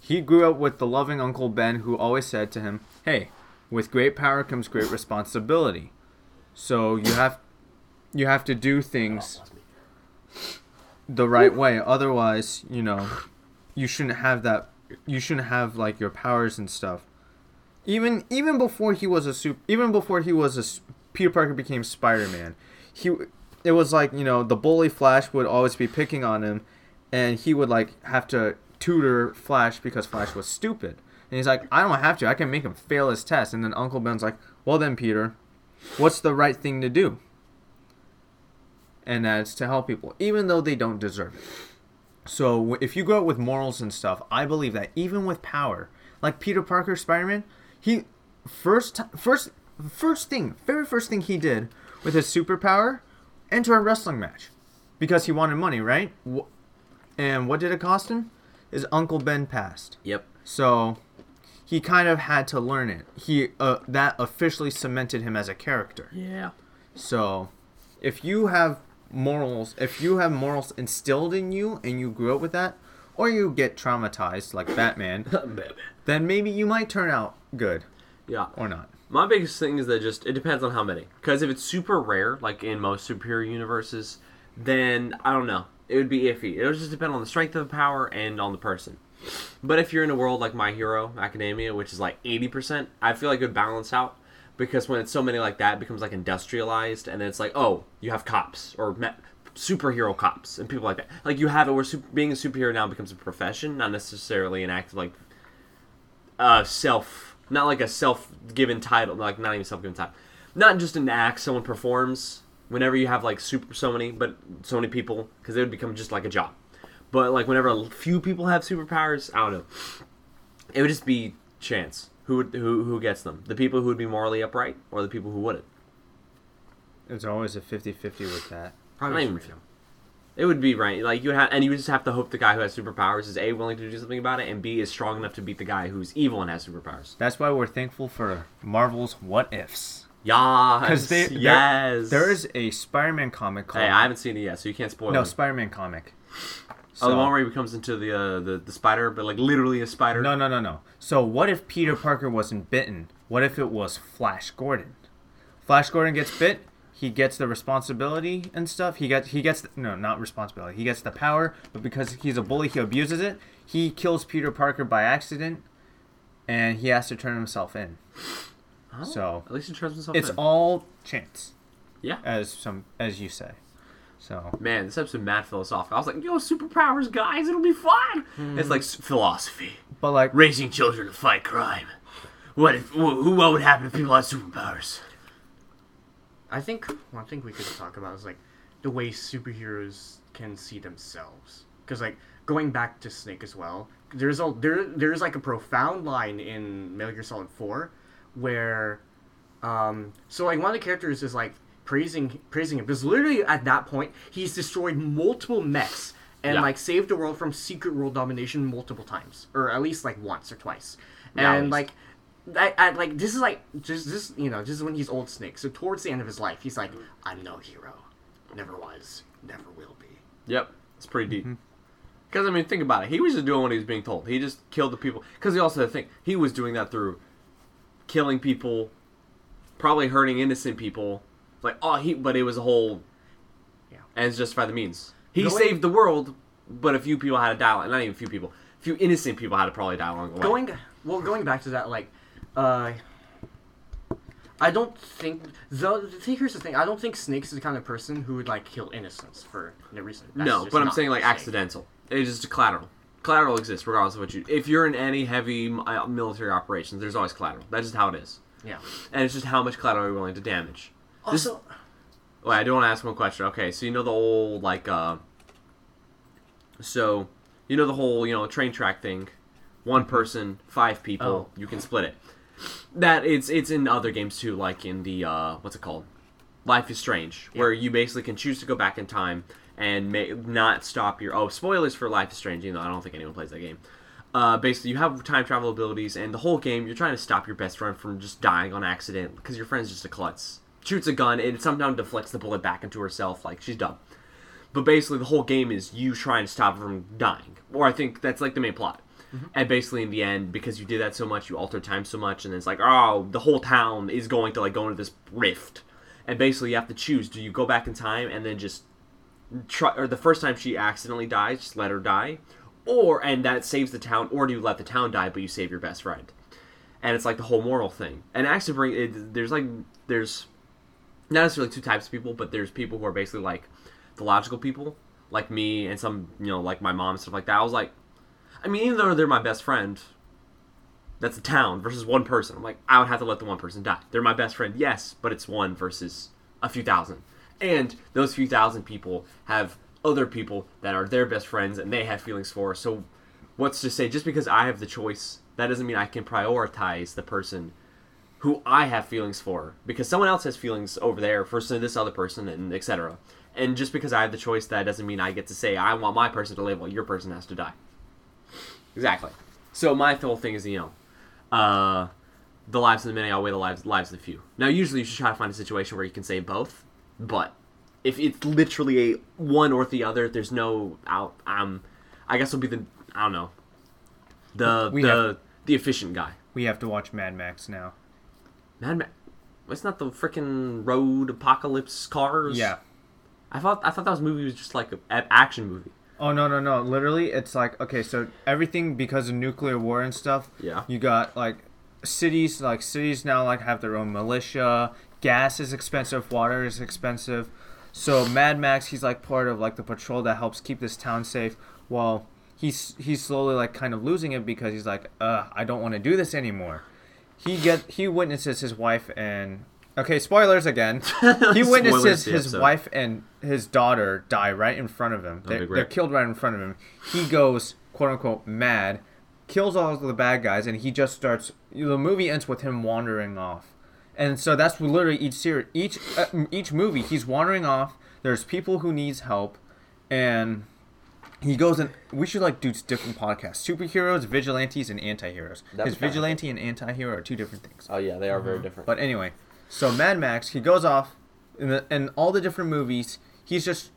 He grew up with the loving Uncle Ben who always said to him, "Hey, with great power comes great responsibility. So you have you have to do things the right way. Otherwise, you know, you shouldn't have that you shouldn't have like your powers and stuff. Even even before he was a super, even before he was a Peter Parker became Spider-Man. He it was like, you know, the bully Flash would always be picking on him and he would like have to tutor Flash because Flash was stupid. And he's like, I don't have to. I can make him fail his test. And then Uncle Ben's like, Well then, Peter, what's the right thing to do? And that's to help people, even though they don't deserve it. So if you grow up with morals and stuff, I believe that even with power, like Peter Parker, Spider-Man, he first first first thing, very first thing he did with his superpower, enter a wrestling match, because he wanted money, right? And what did it cost him? His Uncle Ben passed. Yep. So he kind of had to learn it. He uh, that officially cemented him as a character. Yeah. So if you have morals, if you have morals instilled in you and you grew up with that, or you get traumatized like Batman, then maybe you might turn out good yeah. or not. My biggest thing is that just it depends on how many. Because if it's super rare, like in most superhero universes, then I don't know. It would be iffy. It would just depend on the strength of the power and on the person. But if you're in a world like My Hero Academia, which is like 80%, I feel like it would balance out. Because when it's so many like that, it becomes like industrialized, and then it's like, oh, you have cops or me- superhero cops and people like that. Like you have it where super- being a superhero now becomes a profession, not necessarily an act of like uh, self, not like a self-given title, like not even self-given title, not just an act someone performs. Whenever you have like super so many, but so many people, because it would become just like a job. But like whenever a few people have superpowers, I don't know. It would just be chance. Who would, who who gets them? The people who would be morally upright, or the people who wouldn't? It's always a 50-50 with that. Not even true. It would be right. Like you would have, and you would just have to hope the guy who has superpowers is a willing to do something about it, and b is strong enough to beat the guy who's evil and has superpowers. That's why we're thankful for Marvel's What Ifs. Yes. Because they there- yes. there is a Spider-Man comic called Hey, I haven't seen it yet, so you can't spoil it. no it. Spider-Man comic. oh, the one where he becomes into the, uh, the the spider, but like literally a spider. No, no, no, no. So what if Peter Parker wasn't bitten? What if it was Flash Gordon? Flash Gordon gets bit. He gets the responsibility and stuff. He gets he gets the, no, not responsibility. He gets the power, but because he's a bully, he abuses it. He kills Peter Parker by accident, and he has to turn himself in. Oh, So at least he turns himself it's in. all chance, yeah. as some as you say. So Man, this episode mad philosophical. I was like, yo, superpowers, guys, it'll be fun. Hmm. It's like philosophy. but like Raising children to fight crime. What if? Who? What would happen if people had superpowers? I think one thing we could talk about is like the way superheroes can see themselves. Because like going back to Snake as well, there's a there there's like a profound line in Metal Gear Solid Four, where, um, so like one of the characters is like praising praising him because literally at that point he's destroyed multiple mechs and Yeah. like saved the world from secret world domination multiple times or at least like once or twice, Yeah, and like I, I, like this is like just this you know this is when he's old Snake. So towards the end of his life, he's like, I'm no hero, never was, never will be. Yep, it's pretty deep. Mm-hmm. Because I mean, think about it. He was just doing what he was being told. He just killed the people. Because he also had to think he was doing that through killing people, probably hurting innocent people. Like oh, he. But it was a whole. Yeah. And it's justified the means. He saved the world, but a few people had to die. Not even a few people. A few innocent people had to probably die along the way. Going well, going back to that, like, uh, I don't think the, the here's the thing. I don't think Snake's is the kind of person who would like kill innocents for no reason. That's no, but I'm saying like accidental. It's just collateral. Collateral exists regardless of what you. If you're in any heavy uh, military operations, there's always collateral. That's just how it is. Yeah. and it's just how much collateral you're willing to damage. This- Also, Wait, I do want to ask one question. Okay, so you know the old like uh so you know the whole, you know, train track thing. One person, five people, Oh. you can split it. That it's it's in other games too, like in the uh what's it called? Life is Strange, where you basically can choose to go back in time and may, not stop your oh spoilers for Life is Strange, even though I don't think anyone plays that game. Uh, basically, you have time travel abilities, and the whole game you're trying to stop your best friend from just dying on accident because your friend's just a klutz. Shoots a gun, and it sometimes deflects the bullet back into herself, like she's done. But basically, the whole game is you trying to stop her from dying, or I think that's like the main plot. And basically, in the end, because you did that so much, you altered time so much, and it's like, oh, the whole town is going to like go into this rift, and basically you have to choose: do you go back in time and then just try, or the first time she accidentally dies, just let her die, or and that saves the town, or do you let the town die but you save your best friend? And it's like the whole moral thing. And actually, bring it, there's like there's not necessarily two types of people, but there's people who are basically like the logical people, like me and some you know like my mom and stuff like that. I was like, I mean, even though they're my best friend, that's a town versus one person. I'm like, I would have to let the one person die. They're my best friend, yes, but it's one versus a few thousand. And those few thousand people have other people that are their best friends and they have feelings for. So, what's to say, just because I have the choice, that doesn't mean I can prioritize the person who I have feelings for because someone else has feelings over there for this other person and etc. And just because I have the choice, that doesn't mean I get to say I want my person to live while your person has to die. Exactly. So my whole thing is, you know, uh, the lives of the many outweigh the lives lives of the few. Now, usually you should try to find a situation where you can say both, but if it's literally a one or the other, there's no out. Um, I guess it'll be the I don't know, the We the have- the efficient guy. We have to watch Mad Max now. Mad Max. It's not the freaking road apocalypse cars. Yeah. I thought I thought that was movie was just like an action movie. Oh no no no! Literally, it's like okay, so everything because of nuclear war and stuff. Yeah. You got like cities, like cities now like have their own militia. Gas is expensive. Water is expensive. So Mad Max, he's like part of like the patrol that helps keep this town safe. While he's he's slowly like kind of losing it because he's like, uh, I don't want to do this anymore. He get he witnesses his wife and okay, spoilers again. He witnesses his episode. wife and his daughter die right in front of him. They're, they're rip. killed right in front of him. He goes quote unquote mad, kills all of the bad guys, and he just starts. The movie ends with him wandering off, and so that's literally each series, each uh, each movie. He's wandering off. There's people who needs help, and he goes and we should like do different podcasts: superheroes, vigilantes, and anti-heroes. Because vigilante and anti-hero are two different things. Oh yeah, they are very different. But anyway, So Mad Max, he goes off in the in all the different movies. He's just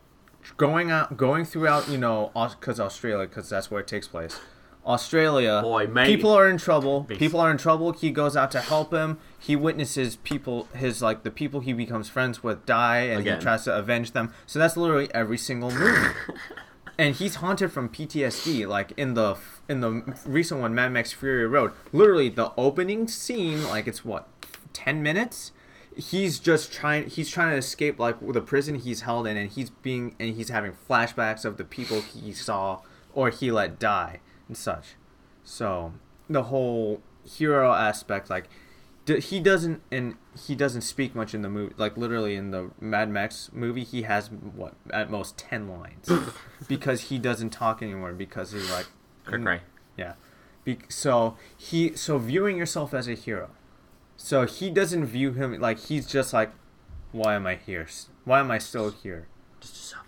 going out, going throughout, you know, because Australia, because that's where it takes place. Australia, Boy, mate. people are in trouble. People are in trouble. He goes out to help him. He witnesses people, his like the people he becomes friends with die, and Again. he tries to avenge them. So that's literally every single movie. and he's haunted from PTSD. Like in the in the recent one, Mad Max Fury Road, literally the opening scene, like it's what ten minutes. He's just trying. He's trying to escape like the prison he's held in, and he's being and he's having flashbacks of the people he saw or he let die and such. So the whole hero aspect, like d- he doesn't and he doesn't speak much in the movie. Like literally in the Mad Max movie, he has what at most ten lines because he doesn't talk anymore because he's like Kirk Ray. yeah. Be- so he so viewing yourself as a hero. So he doesn't view him like he's just like, why am I here? Why am I still here? Just to suffer.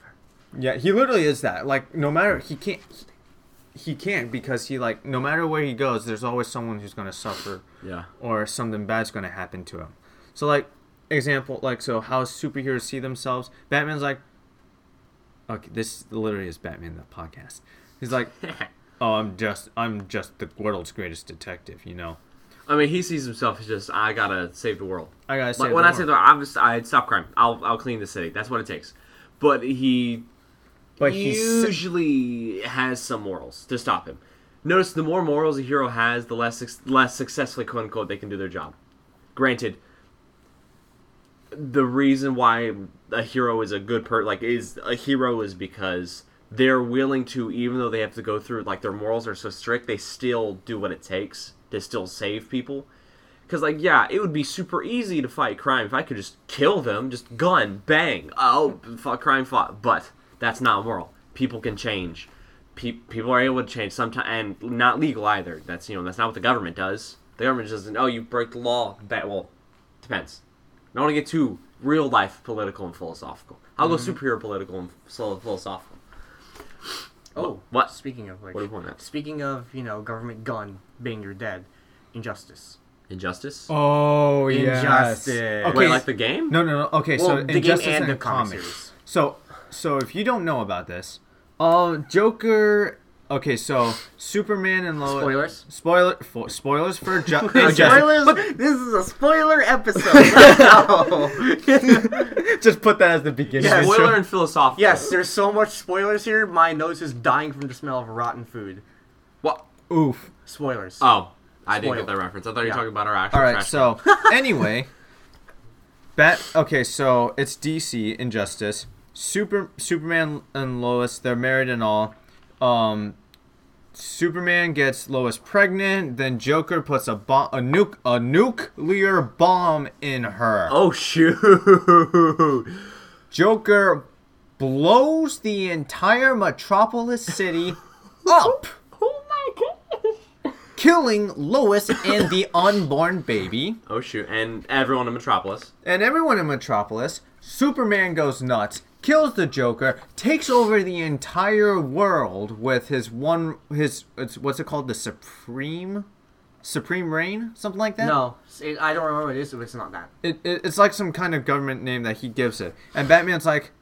Yeah, he literally is that. Like no matter he can't he, he can't because he like no matter where he goes, there's always someone who's gonna suffer Yeah. or something bad's gonna happen to him. So like example like so how superheroes see themselves. Batman's like okay, this literally is Batman the podcast. He's like, oh, I'm just I'm just the world's greatest detective, you know. I mean, he sees himself as just I gotta save the world. I gotta say Like, when I say the world, I'm just I'd stop crime. I'll I'll clean the city. That's what it takes. But he but usually has some morals to stop him. Notice the more morals a hero has, the less less successfully quote unquote they can do their job. Granted, the reason why a hero is a good per like is a hero is because they're willing to even though they have to go through like their morals are so strict, they still do what it takes to still save people. Because, like, yeah, it would be super easy to fight crime if I could just kill them, just gun, bang, oh, fuck, crime fought. But that's not moral. People can change. Pe- people are able to change sometimes, and not legal either. That's you know that's not what the government does. The government doesn't. Oh, you break the law. Bad. Well, depends. I don't want to get too real life political and philosophical. I'll go mm-hmm. superhero political and philosophical. Oh, What? Speaking of which, What do you want at? speaking of you know government gun being your dead, injustice. Injustice. Oh yes. Injustice. Okay. Wait, like the game? no, no, no. Okay, Well, so the game Injustice and in the comic comics. So, so if you don't know about this, uh, Joker. Okay, so Superman and Lois. Spoilers. Spoiler. For, spoilers for Ju- Okay. Injustice. Spoilers. this is a spoiler episode. Let's. Just put that as the beginning. Yeah, intro. Spoiler and philosophical. yes, there's so much spoilers here. My nose is dying from the smell of rotten food. What? Oof. Spoilers. Oh, I didn't get that reference. I thought you were Yeah. talking about our actual All right. trash So anyway, Bat. Okay, so it's DC Injustice. Super Superman and Lois. They're married and all. Um, Superman gets Lois pregnant. Then Joker puts a bomb, a nuke, a nuclear bomb in her. Oh shoot! Joker blows the entire Metropolis city up, oh my god! killing Lois and the unborn baby. Oh shoot! And everyone in Metropolis. and everyone in Metropolis, Superman goes nuts, kills the Joker, takes over the entire world with his one his it's, what's it called the Supreme Supreme Reign something like that. No, it, I don't remember what it is, but it's not that. it, it, it's like some kind of government name that he gives it, and Batman's like,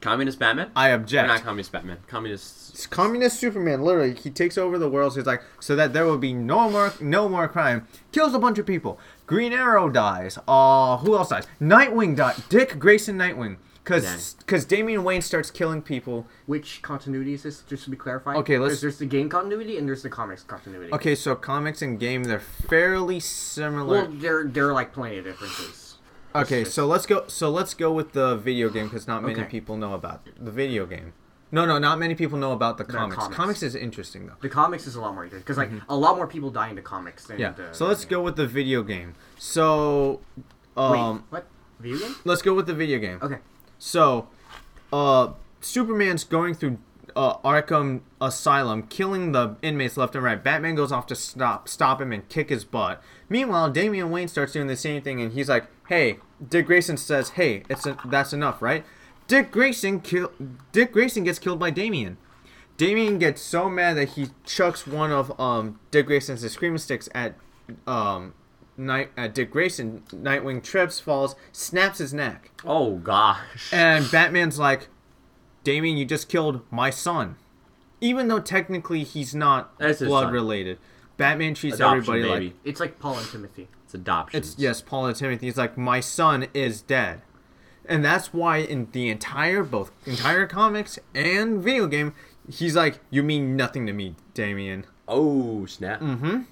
Communist Batman? I Or object. not communist Batman. Communist. It's communist Superman literally he takes over the world. So he's like, so that there will be no more no more crime. Kills a bunch of people. Green Arrow dies. Uh, who else dies? Nightwing died. Dick Grayson Nightwing. Cause, cause Damian Wayne starts killing people. Which continuity is this? Just to be clarified. Okay, let's- There's, there's the game continuity and there's the comics continuity. Okay, so comics and game they're fairly similar. Well, there there are like plenty of differences. okay, so let's go. So let's go with the video game because not many Okay. people know about the video game. No, no, not many people know about the comics. comics. comics. is interesting though. The comics is a lot more interesting because like a lot more people die in the comics than Yeah. the. So let's go with the video game. So, game. Wait, um, what? Video game? let's go with the video game. Okay. So, uh, Superman's going through uh, Arkham Asylum, killing the inmates left and right. Batman goes off to stop stop him and kick his butt. Meanwhile, Damian Wayne starts doing the same thing, and he's like, "Hey," Dick Grayson says, "Hey, it's a, that's enough, right?" Dick Grayson kill Dick Grayson gets killed by Damian. Damian gets so mad that he chucks one of um Dick Grayson's escrima sticks at um Night uh, Dick Grayson, Nightwing trips, falls, snaps his neck, Oh gosh. and Batman's like, "Damian, you just killed my son," even though technically he's not That's his blood son. related. Batman treats Adoption, everybody baby. like It's like Paul and Timothy. it's adoption. it's yes, Paul and Timothy. He's like, my son is dead, and that's why in the entire both entire comics and video game, he's like, you mean nothing to me, Damian. Oh snap! Mm-hmm.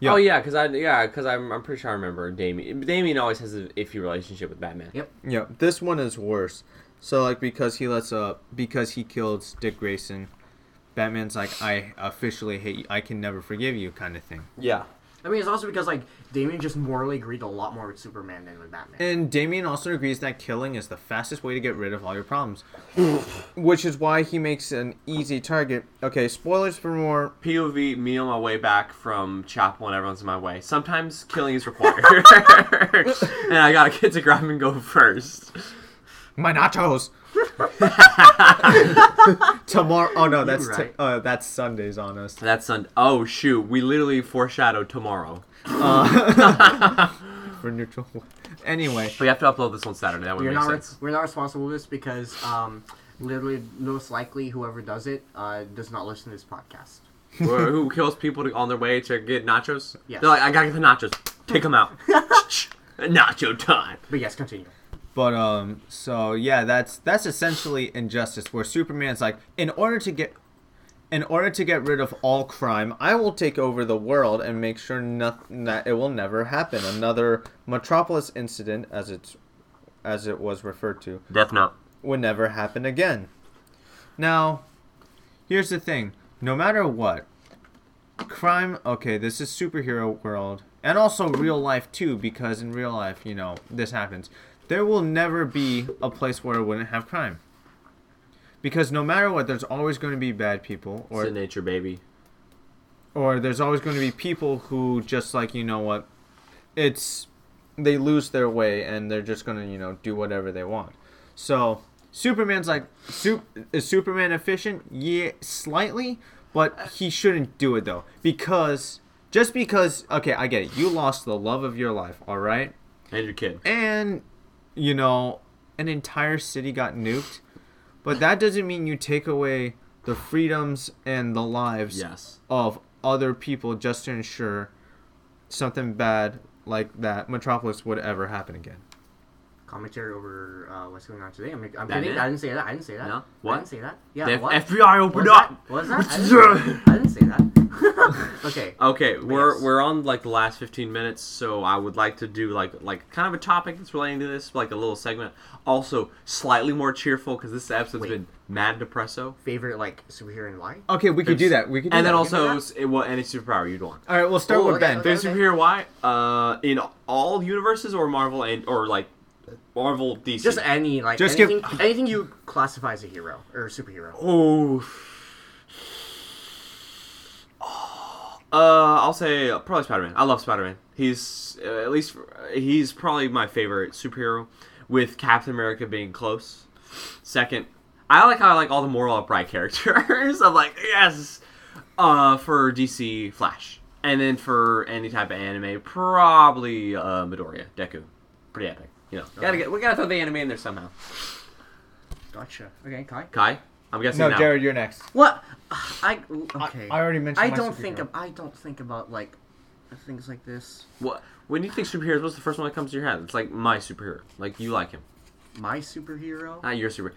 Yeah. Oh yeah, because I yeah because I'm I'm pretty sure I remember Damian. Damian always has an iffy relationship with Batman. Yep. Yeah, this one is worse. So like because he lets uh because he killed Dick Grayson, Batman's like I officially hate you. I can never forgive you kind of thing. Yeah. I mean, it's also because like Damian just morally agreed a lot more with Superman than with Batman. And Damian also agrees that killing is the fastest way to get rid of all your problems. Which is why he makes an easy target. Okay, spoilers for more. POV, me on my way back from chapel and everyone's in my way. Sometimes killing is required. and I gotta get to grab and go first. My nachos! Tomorrow. Oh no, that's t- uh, that's Sundays on us. That's on. Oh shoot, we literally foreshadowed tomorrow. For neutral. Anyway, We have to upload this on Saturday. That would we're make not sense. we're not responsible for this because um, literally most likely whoever does it uh, does not listen to this podcast. Who who kills people to, on their way to get nachos? Yes. They're like, I gotta get the nachos. Take them out. Nacho time. But yes, continue. But um, so yeah, that's that's essentially injustice, where Superman's like, in order to get, in order to get rid of all crime, I will take over the world and make sure nothing that it will never happen. Another Metropolis incident, as it's, as it was referred to, Death Note. would never happen again. Now, here's the thing: no matter what, crime. Okay, this is superhero world, and also real life too, because in real life, you know, this happens. There will never be a place where it wouldn't have crime. Because no matter what, there's always going to be bad people, Or or nature, baby. or there's always going to be people who just like you know what, it's they lose their way and they're just going to you know do whatever they want. So Superman's like, is Superman efficient? Yeah, slightly, but he shouldn't do it though because just because okay, I get it. You lost the love of your life, all right, And your kid. and you know an entire city got nuked, but that doesn't mean you take away the freedoms and the lives Yes. of other people just to ensure something bad like that Metropolis would ever happen again. Commentary over uh, what's going on today. I'm, I'm Batman? kidding. I didn't say that. I didn't say that. No? What? I didn't say that. Yeah. The F- what? FBI opened What's up. that? What's that? I didn't, say that. I didn't say that. okay. Okay, we're Yes. we're on like the last 15 minutes, so I would like to do like like kind of a topic that's relating to this, like a little segment. Also, slightly more cheerful because this episode's Wait. been mad depresso. Favorite like superhero and why? Okay, we could do that. We could And that. then We can do also, it, well, any superpower you'd want. All right, we'll start Oh, with okay, Ben. okay. Favorite superhero? Why? Uh, in all universes or Marvel and or like Marvel DC. Just any like Just give- anything, anything you classify as a hero or a superhero. Oh. Uh, I'll say uh, probably Spider-Man. I love Spider-Man. He's uh, at least he's probably my favorite superhero, with Captain America being close. Second, I like how I like all the moral upright characters. I'm like yes. Uh, for DC, Flash, and then for any type of anime, probably uh, Midoriya, Deku. Pretty epic. You know, gotta get we gotta throw the anime in there somehow. Gotcha. Okay, Kai. Kai, I'm guessing No, now. Jared, you're next. What? I okay. I already mentioned I my don't think of, I don't think about like things like this. What when you think superheroes, what's the first one that comes to your head? It's like my superhero. Like you like him, My superhero. not your super.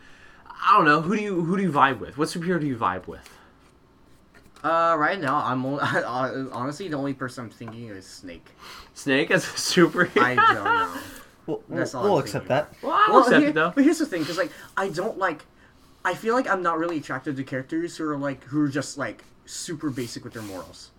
I don't know. Who do you who do you vibe with? What superhero do you vibe with? Uh, right now I'm only, honestly the only person I'm thinking of is Snake. Snake as a superhero. I don't know. We'll, That's all we'll I'm accept thinking. that. well, I'll well, accept here- it though. but here's the thing, because like I don't like. I feel like I'm not really attracted to characters who are like who are just like super basic with their morals.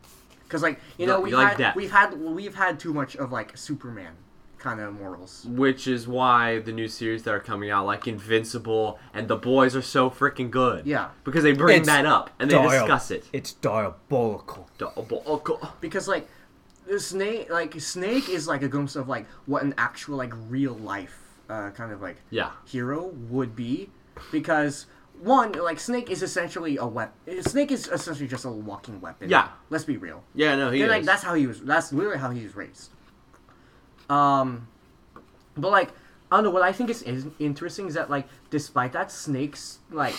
Because like you You know we've like had depth. we've had we've had too much of like Superman kind of morals. Which is why the new series that are coming out, like Invincible and The Boys, are so freaking good. Yeah. because they bring It's that up and they dial- discuss it. It's diabolical. Double- because like the snake like snake is like a glimpse of like what an actual like real life uh, kind of like Yeah. hero would be because one like snake is essentially a weapon snake is essentially just a walking weapon Yeah. let's be real Yeah, no, he is. like that's how he was that's literally how he was raised Um, but like I don't know. What I think is, is interesting is that like despite that, Snake's like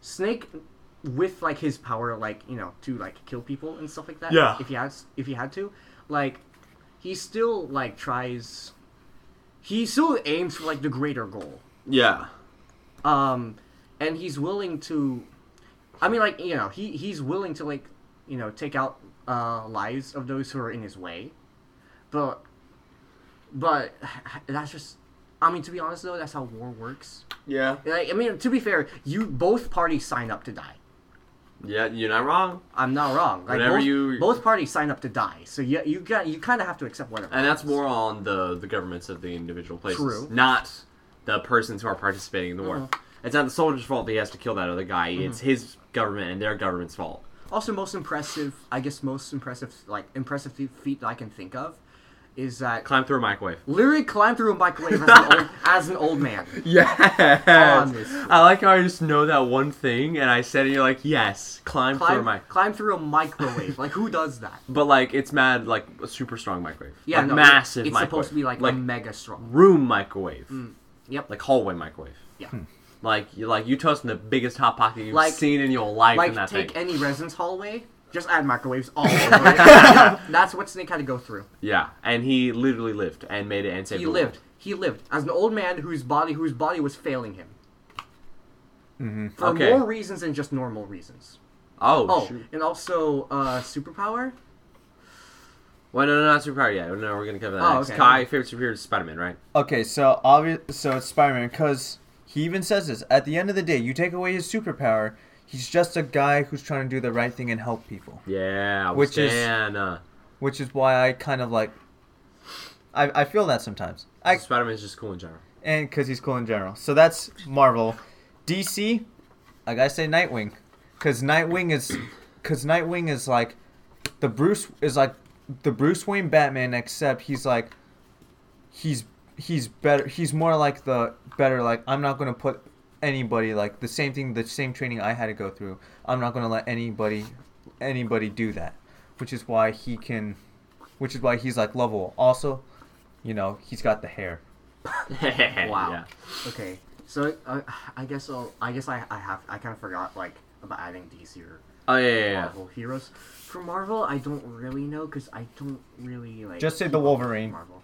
Snake with like his power, like you know, to like kill people and stuff like that. Yeah. If he has, if he had to, like, he still like tries. He still aims for like the greater goal. Yeah. Um, and he's willing to. I mean, like you know, he he's willing to like you know take out uh lives of those who are in his way, but but that's just. I mean, to be honest though, that's how war works. Yeah. Like, I mean, to be fair, you both parties sign up to die. Yeah, you're not wrong. I'm not wrong. Like Whenever both, you- both parties sign up to die, so you you got you kind of have to accept whatever. And that's more on the the governments of the individual places, True. not the persons who are participating in the war. Mhm. It's not the soldier's fault that he has to kill that other guy. It's his government and their government's fault. Also, most impressive, I guess, most impressive like impressive feat that I can think of is that Climb through a microwave. literally climb through a microwave as an old, as an old man. Yes. Honestly. I like how I just know that one thing, and I said, it, you're like, yes, climb, through a Climb, mic. climb through a microwave. Like who does that? But like, it's mad, like a super strong microwave. Yeah, like, no, massive. It's microwave. supposed to be like, like a mega strong. room microwave. Mm, yep. Like hallway microwave. Yeah. Hmm. Like you like you toasting the biggest hot pocket you've Like- seen in your life Like in that take thing. any residence hallway, just add microwaves all over it. That's what Snake had to go through. Yeah, and he literally lived and made it and saved He the lived. world. He lived as an old man whose body whose body was failing him. For Okay. more reasons than just normal reasons. Oh, Oh, shoot. and also uh, superpower. Well, no, no, not superpower yet. No, we're gonna cover that Oh, next. okay. Kai, favorite superhero is Spider-Man, right? Okay, so obvious. So it's Spider-Man because he even says this. At the end of the day, you take away his superpower, he's just a guy who's trying to do the right thing and help people. Yeah, Which is- Stan, uh, Which is why I kind of like. I, I feel that sometimes. I Spider-Man's just cool in general. and because he's cool in general. So that's Marvel. DC, I gotta say Nightwing, because Nightwing is, because Nightwing is like, the Bruce is like the Bruce Wayne Batman, except he's like, he's he's better. He's more like the better. Like I'm not gonna put anybody like the same thing, the same training I had to go through. I'm not gonna let anybody anybody do that, which is why he can, which is why he's like lovable. Also, you know, he's got the hair. Wow. Yeah. Okay, so uh, I guess I'll, I guess I, I have I kind of forgot like about adding DC or Oh yeah, yeah, yeah. Marvel heroes. For Marvel, I don't really know because I don't really like. Just say the Wolverine. Marvel.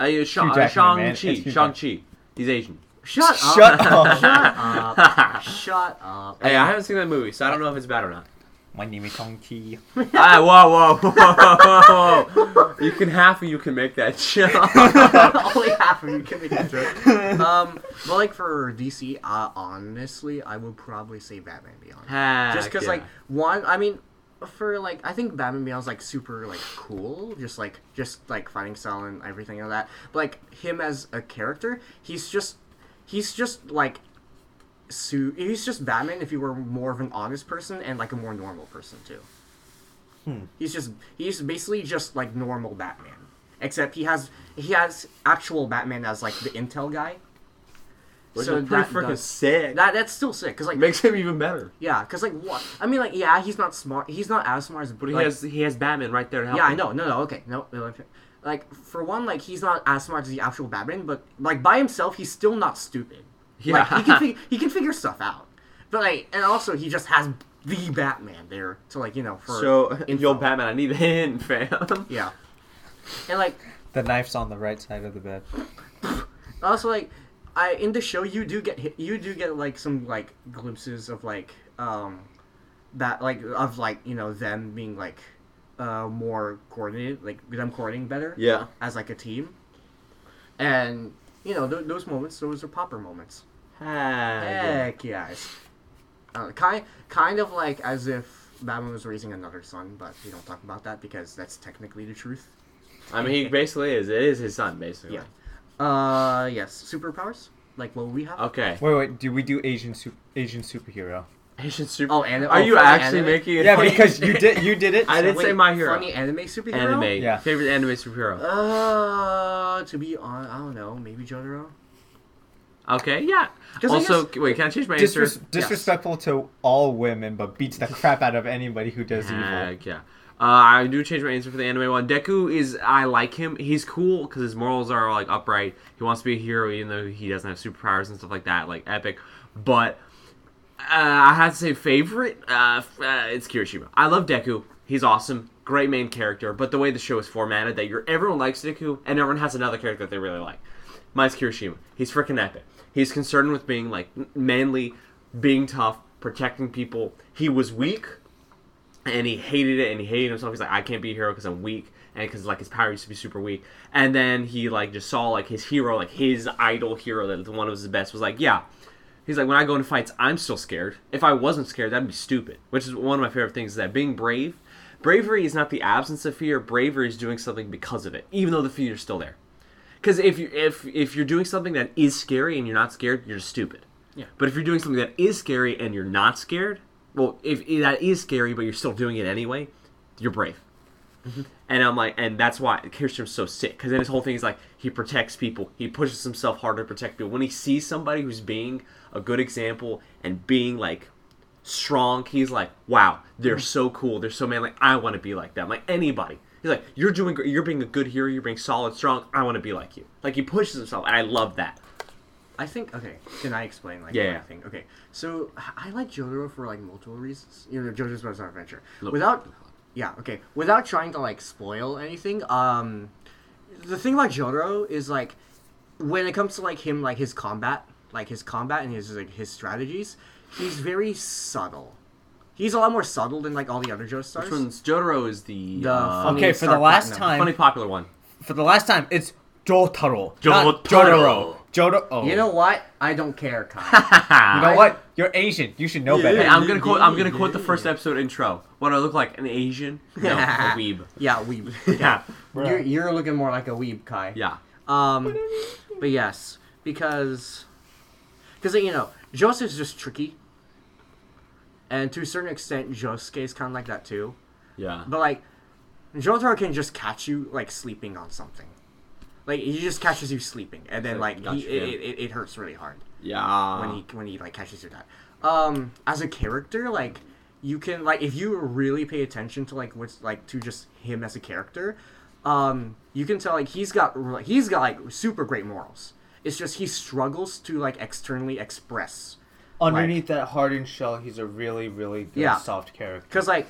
Uh, yeah, Shang, Hugh uh, Shang-Chi. Shang-Chi. He's Asian. Shut up! Shut up. Shut up! Shut up! Hey, I haven't seen that movie, so I don't know if it's bad or not. My name is Tong Chi. ah, whoa, whoa, whoa, whoa. You can half of you can make that joke. Only half of you can make that joke. Um, but like for DC, uh, honestly, I would probably say Batman Beyond. just because yeah. like one i mean for like i think batman beyond's like super like cool just like just like fighting style and everything like that but like him as a character he's just he's just like su- he's just batman if he were more of an honest person and like a more normal person too hmm. he's just he's basically just like normal batman except he has he has actual batman as like the intel guy Which so is pretty that freaking sick. that that's still sick because like makes him even better. yeah, because like what? I mean, like yeah, he's not smart. He's not as smart as. But he like, has he has Batman right there to help Yeah, I know. No, no. Okay, no. No, okay. Like for one, like he's not as smart as the actual Batman, but like by himself, he's still not stupid. Yeah. Like, he can fig- he can figure stuff out. But like, and also he just has the Batman there to like you know for So, info. yo, Batman, I need a hint, fam. Yeah, and like The knife's on the right side of the bed. also like I in the show you do get hit, you do get like some like glimpses of like um that like of like you know them being like uh more coordinated like them coordinating better Yeah. as like a team and you know th- those moments those are popper moments heck yes uh, kind kind of like as if Batman was raising another son but we don't talk about that because that's technically the truth I mean, he basically is. It is his son, basically. Yeah. uh yes superpowers like what we have Okay. Wait, wait. Do we do Asian su- Asian superhero? Asian super. Oh, and Are oh, you funny actually anime? making it? Yeah, funny? because you did you did it. I didn't say my hero. Funny anime superhero. Anime. Yeah. Favorite anime superhero. Uh, to be on, I don't know, maybe Jotaro. Okay. yeah. Also, guess- wait. Can I change my answer? Disres- disrespectful to all women, but beats the crap out of anybody who does evil. Heck yeah. I do change my answer for the anime one. Deku is I like him. He's cool because his morals are like upright. He wants to be a hero even though he doesn't have superpowers and stuff like that, like epic. But uh, I have to say favorite. Uh, uh, it's Kirishima. I love Deku. He's awesome, great main character. But the way the show is formatted, that you're everyone likes Deku and everyone has another character that they really like. Mine's Kirishima. He's freaking epic. He's concerned with being like manly, being tough, protecting people. He was weak, and he hated it, and he hated himself. He's like, I can't be a hero because I'm weak, and because like his power used to be super weak. And then he like just saw like his hero, like his idol hero, that the one of his best was like, yeah. He's like, when I go into fights, I'm still scared. If I wasn't scared, that'd be stupid. Which is one of my favorite things is that being brave, bravery is not the absence of fear. Bravery is doing something because of it, even though the fear is still there. Because if you if if you're doing something that is scary and you're not scared, you're just stupid. Yeah. But if you're doing something that is scary and you're not scared, well, if that is scary but you're still doing it anyway, you're brave. Mm-hmm. And I'm like, and that's why Kirsten's so sick because then his whole thing is like he protects people, he pushes himself hard to protect people. When he sees somebody who's being a good example and being like strong, he's like, wow, they're so cool, they're so manly. I want to be like them, like anybody. He's like, you're doing, gr- you're being a good hero, you're being solid, strong. I want to be like you. Like he pushes himself, and I love that. I think okay. Can I explain like Yeah, yeah. I think? Okay, so I like Jotaro for like multiple reasons. You know, JoJo's Bizarre Adventure. Look. Without, yeah, okay. Without trying to like spoil anything, um, the thing about Jotaro is like when it comes to like him, like his combat, like his combat and his like his strategies, he's very subtle. He's a lot more subtle than like all the other JoJo stars. Which one's Jotaro is the, The uh, funny Okay, for the last Platinum. time, funny popular one. for the last time, it's Jotaro. not Jotaro. Jotaro. Jotaro. Oh. You know what? I don't care, Kai. You know what? You're Asian. You should know better. Hey, I'm gonna quote. I'm gonna quote the first episode intro. What do I look like? An Asian? No, a weeb. yeah, weeb. Yeah, You're, you're looking more like a weeb, Kai. yeah. Um, but yes, because because you know Josuke's just tricky, and to a certain extent, Josuke is kind of like that too. Yeah. But like, Jotaro can just catch you like sleeping on something. Like he just catches you sleeping, and then like he, it, it, it hurts really hard Yeah. when he when he like catches you that. Um, as a character, like you can like if you really pay attention to like what's like to just him as a character, um, you can tell like he's got like, he's got like super great morals. It's just he struggles to like externally express Underneath that hardened shell, he's a really, really good, Yeah. soft character. because like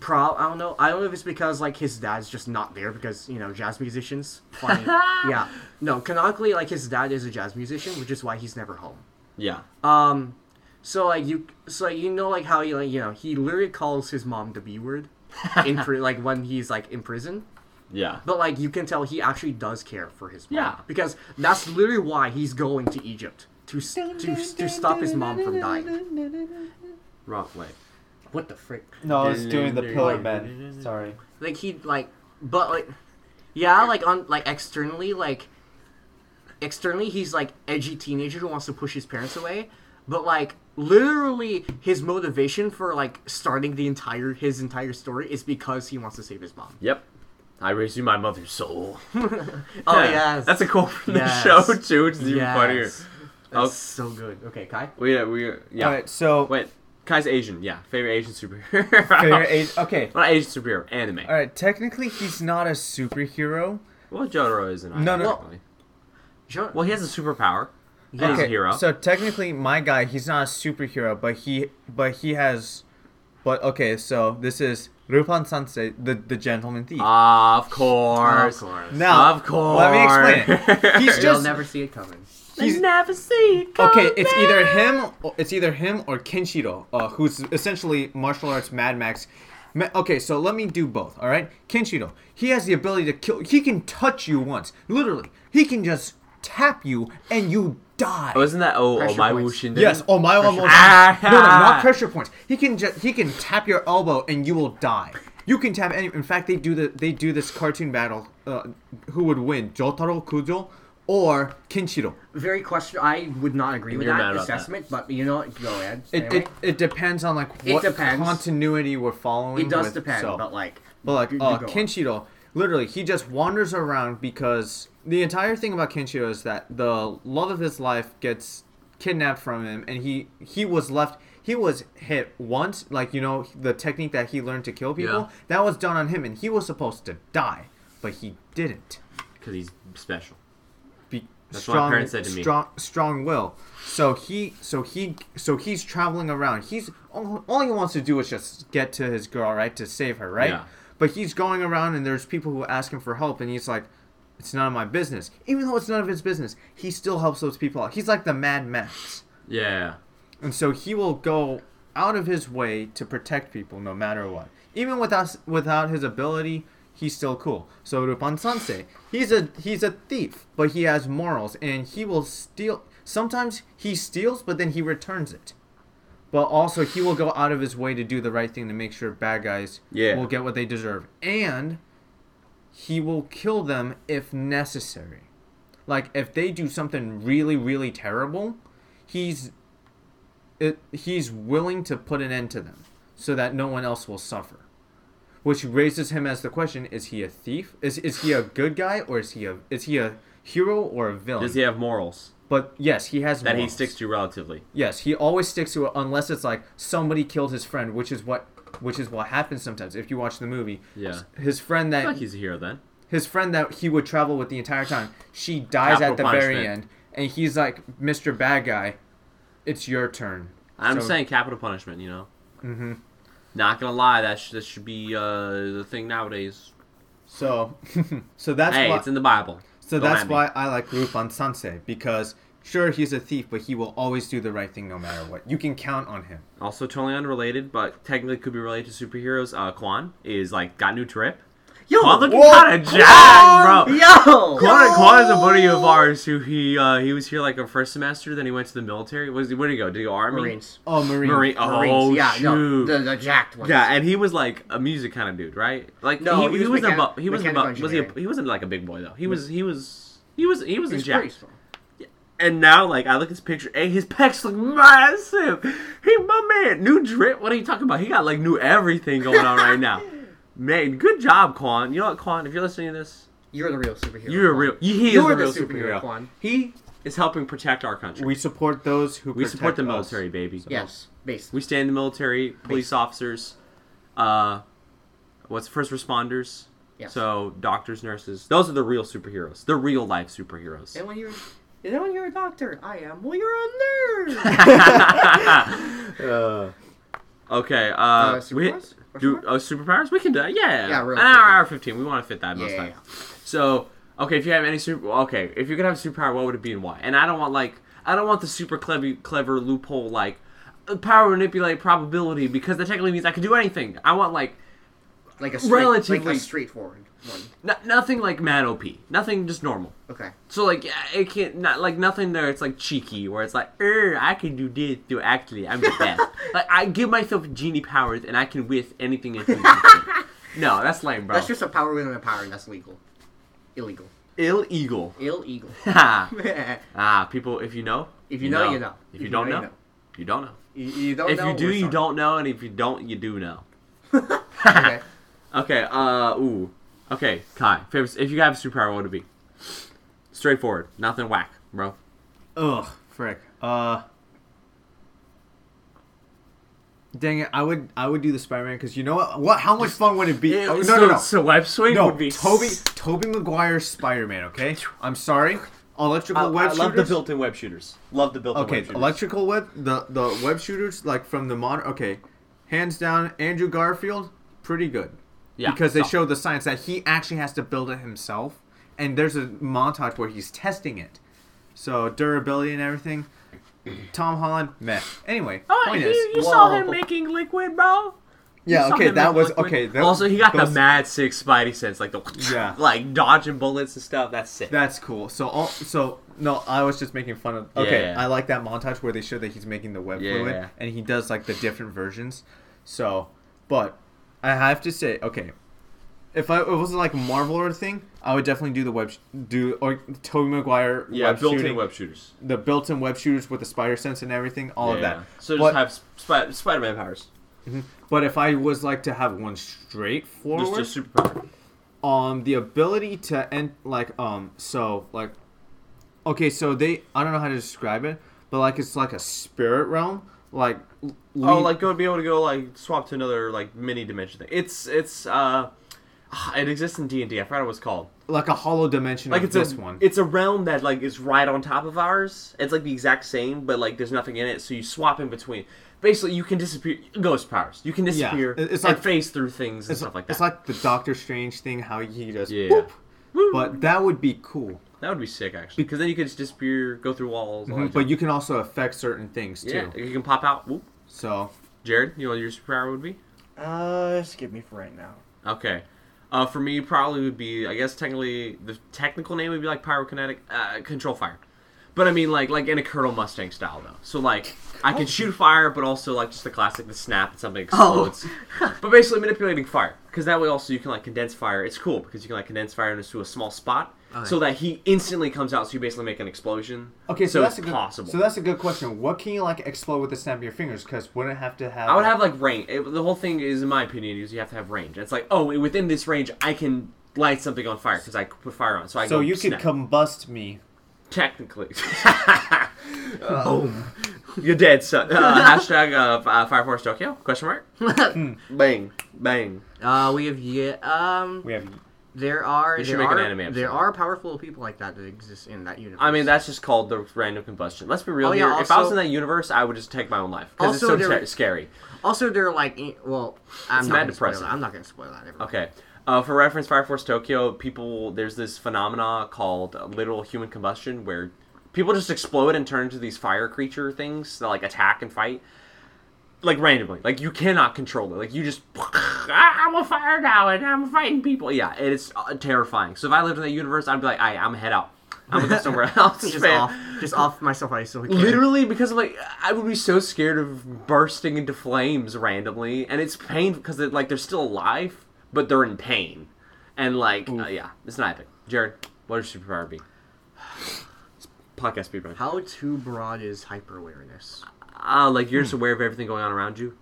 pro I don't know I don't know if it's because like his dad's just not there because you know jazz musicians funny yeah no canonically like his dad is a jazz musician which is why he's never home yeah. Um, so like you, so like, you know like how he like you know he literally calls his mom the B word, in pri- like when he's like in prison. Yeah. But like you can tell he actually does care for his mom. Yeah. Because that's literally why he's going to Egypt to to to stop his mom from dying. Wrong way. What the frick? No, I was doing the Pillar Like- Men. Sorry. Like he like, but like, yeah, like on like externally like. Externally, he's like edgy teenager who wants to push his parents away, but like literally his motivation for like starting the entire his entire story is because he wants to save his mom. Yep. I raised you my mother's soul. Oh Yeah. yes, That's a quote from Yes. the show too, which is even Yes. funnier. That's Oh. so good. Okay, Kai. We uh, we uh, yeah. All right, so Wait, Kai's Asian. Yeah, favorite Asian superhero. favorite age. Okay. Not Asian superhero. Anime. All right. Technically, he's not a superhero. Well, Jotaro is an No, no. technically. Jo- Well, he has a superpower. Yeah. And he's a hero. So technically, my guy, he's not a superhero, but he, but he has, but okay. So this is Rupan Sansei, the the gentleman thief. of course. Of course. now, of course. let me explain it. He's You'll never see it coming. he's never see it coming. okay. It's either him. Or, it's either him or Kenshiro, uh, who's essentially martial arts Mad Max. Ma- Okay, so let me do both. All right, Kenshiro. He has the ability to kill. He can touch you once, literally. He can just tap you and you die. Oh, isn't that oh, oh my points. Wushin? Yes. Oh my almost. Ah. no, no, not pressure points. He can just he can tap your elbow and you will die. You can tap any. In fact, they do the they do this cartoon battle. Uh, who would win, Jotaro Kujo or Kenshiro? Very question. I would not agree with You're that about that. assessment, but you know what? Go ahead. It, Anyway, it, it depends on like It what depends. continuity we're following. it does with, depend, so. but like, But like you- you uh, go on. Kenshiro, literally, he just wanders around because the entire thing about Kenshiro is that the love of his life gets kidnapped from him, and he he was left. he was hit once, like you know the technique that he learned to kill people. Yeah. That was done on him, and he was supposed to die, but he didn't. Because he's special. Be That's what my parents said to me. Strong, strong will. So he, so he, so he's traveling around. He's all, all he wants to do is just get to his girl, right, to save her, right? Yeah. But he's going around, and there's people who ask him for help, and he's like, "It's none of my business." Even though it's none of his business, he still helps those people out. He's like the Mad Max, Yeah. and so he will go out of his way to protect people, no matter what. Even without without his ability, he's still cool. So Rupan Sansei, he's a he's a thief, but he has morals, and he will steal. Sometimes he steals, but then he returns it. But also, he will go out of his way to do the right thing to make sure bad guys Yeah. will get what they deserve, and he will kill them if necessary. Like if they do something really, really terrible, he's it, he's willing to put an end to them so that no one else will suffer. Which raises him as the question: Is he a thief? Is is he a good guy or is he a is he a hero or a villain? Does he have morals but yes, he has that he sticks to relatively? Yes, he always sticks to it unless it's like somebody killed his friend, which is what which is what happens sometimes if you watch the movie. Yeah. His friend I that feel like he's a hero then. his friend that he would travel with the entire time, she dies Capital at the very end, and he's like, "Mr. Bad Guy, it's your turn." I'm So- saying capital punishment, you know? Mm-hmm. Not gonna lie, that, sh- that should be uh, the thing nowadays. So, so that's hey, why. it's in the Bible. So Don't that's at why I like Rupan Sansei because sure he's a thief, but he will always do the right thing no matter what. You can count on him. Also, totally unrelated, but technically could be related to superheroes. Uh, Quan is like got new drip. Yo, Quan looking Whoa! kind of jacked, bro. yo, Quan, Quan is a buddy of ours who he uh, he was here like a first semester, then he went to the military. Was he, where did he go? Did he go army? Marines. Oh, Marine. Marine. Marines. Oh yeah, shoot. no, the, the jacked ones. yeah, and he was like a music kind of dude, right? Like No, he, he he, was was mechani- above. He was mechanical above. Was he? A, he wasn't like a big boy though. He was. He was. He was. He was in He's pretty jack. And now, like, I look at his picture, hey, his pecs look massive. He, my man, new drip. What are you talking about? He got like new everything going on right now. Man, good job, Quan. You know what, Quan? If you're listening to this, You're the real superhero. you're a Quan. real. He is You're the the real superhero, superhero. Quan. He is helping protect our country. We support those who We support the protect us. military, baby. Yes, base. We stand in the military, police Base. officers, uh, what's first responders. Yes. So doctors, nurses. Those are the real superheroes. The real life superheroes. And when you're, and then when you're a doctor, I am. Well, you're a nerd. Uh, Okay, uh, Uh, we superpowers? Do uh, superpowers. We can do that. Yeah, Yeah, real an hour, hour fifteen. We want to fit that most Yeah. time. So, okay, if you have any super, okay, if you could have a superpower, what would it be and why? And I don't want like, I don't want the super clever, clever loophole like, power manipulate probability because that technically means I can do anything. I want like, like a like Relatively- a straightforward one. n- nothing like mad OP, nothing just normal. Okay. So like, it can't not like nothing there. It's like cheeky where it's like, er, I can do this. Do actually, I'm the best. like I give myself genie powers and I can with anything. no, that's lame, bro. That's just a power within a power, and that's legal. Illegal. illegal. Illegal. ah, ah, people, if you know, If you know, you know. If you don't know, you don't know. You, you don't If know. you do, you don't know, and if you don't, you do know. okay. Okay. Uh. Ooh. Okay, Kai. Favorite, if you have a superpower, what would it be? Straightforward, nothing whack, bro. ugh, frick. Uh. Dang it! I would I would do the Spider-Man because you know what? What? How much fun would it be? Oh, no, so, no, no. So web swing No, would be Tobey Tobey Maguire's Spider-Man. Okay, I'm sorry. Electrical I, web I love the built-in web shooters. Love the built-in Okay, web shooters. electrical web the the web shooters like from the modern. Okay, hands down, Andrew Garfield, pretty good. Yeah, because they so- show the science that he actually has to build it himself, and there's a montage where he's testing it. So durability and everything. Tom Holland, meh. Anyway, Oh, point you, is, you saw Whoa. him making liquid, bro. Yeah, saw okay, that was liquid. okay. That, also, he got those- the mad six Spidey sense, like the Yeah. like dodging bullets and stuff. That's sick. That's cool. So, all, so no, I was just making fun of. Okay, Yeah. I like that montage where they show that he's making the web Yeah. fluid, and he does like the different versions. So, but I have to say, okay, if I it wasn't like Marvel or a thing, I would definitely do the web sh- do or Tobey Maguire yeah, web built-in shooting, web shooters. the built-in web shooters with the spider sense and everything, all of Yeah. that. So just But- have Sp- Spider-Man powers. But if I was like to have one straightforward, Just, just superpower. um the ability to end like um so like okay so they i don't know how to describe it but like it's like a spirit realm like Oh, leave- like go be able to go like swap to another like mini dimension thing. It's it's uh, it exists in D and D. I forgot what it's called. like a hollow dimension Like it's this a one. it's a realm that like is right on top of ours. It's like the exact same, but like there's nothing in it. So you swap in between. Basically, you can disappear. Ghost powers. You can disappear. it- it's and like- phase through things and stuff like that. it's like the Doctor Strange thing, how he does. Yeah. boop. But that would be cool. That would be sick actually, because then you could just disappear, go through walls. all that Mhm, But you can also affect certain things too. yeah, too. you can pop out. Whoop. So Jared, you know what your superpower would be? Uh, skip me for right now. Okay. Uh, for me, probably would be. I guess technically, the technical name would be like pyrokinetic uh, control fire. But I mean, like like in a Colonel Mustang style though. So like I can shoot fire, but also like just the classic, the snap and something explodes. Oh. explodes. but basically manipulating fire, because that way also you can like condense fire. It's cool because you can like condense fire into a small spot, Okay. so that he instantly comes out. So you basically make an explosion. okay, so, so that's it's a good. possible. So that's a good question. What can you like explode with the snap of your fingers? Because wouldn't it have to have. I would have like range. It, the whole thing is, in my opinion, is you have to have range. It's like, oh, within this range, I can light something on fire because I put fire on. So I So go you could combust me. Technically. Boom. You're dead, son. Uh, hashtag uh, uh, Fire Force Tokyo? Question mark? bang. Bang. Uh, we have yet. Um, We have. There are You should there make an are anime episode. there are powerful people like that that exist in that universe. I mean, that's just called the random combustion. Let's be real Oh, yeah, here. if I was in that universe, I would just take my own life. Because it's Also, so ter- scary. also they're like eh, well. I'm It's not mad depressing. I'm not gonna spoil that. Everyone. Okay. Uh, for reference, Fire Force Tokyo, people, there's this phenomena called literal human combustion where people just explode and turn into these fire creature things that like attack and fight. Like randomly, like you cannot control it. Like you just, "Ah, I'm a fire now and I'm fighting people. Yeah, and it's uh, terrifying. So if I lived in that universe, I'd be like, I, I'm head out. I'm gonna go somewhere else. Just man." off, just off myself. I still. Literally, because I'm like, I would be so scared of bursting into flames randomly, and it's pain because it, like they're still alive, but they're in pain, and like, uh, yeah, it's not epic. Jared, what your superpower be? Podcast speedrun. How too broad is hyper awareness? Uh, like you're just aware of everything going on around you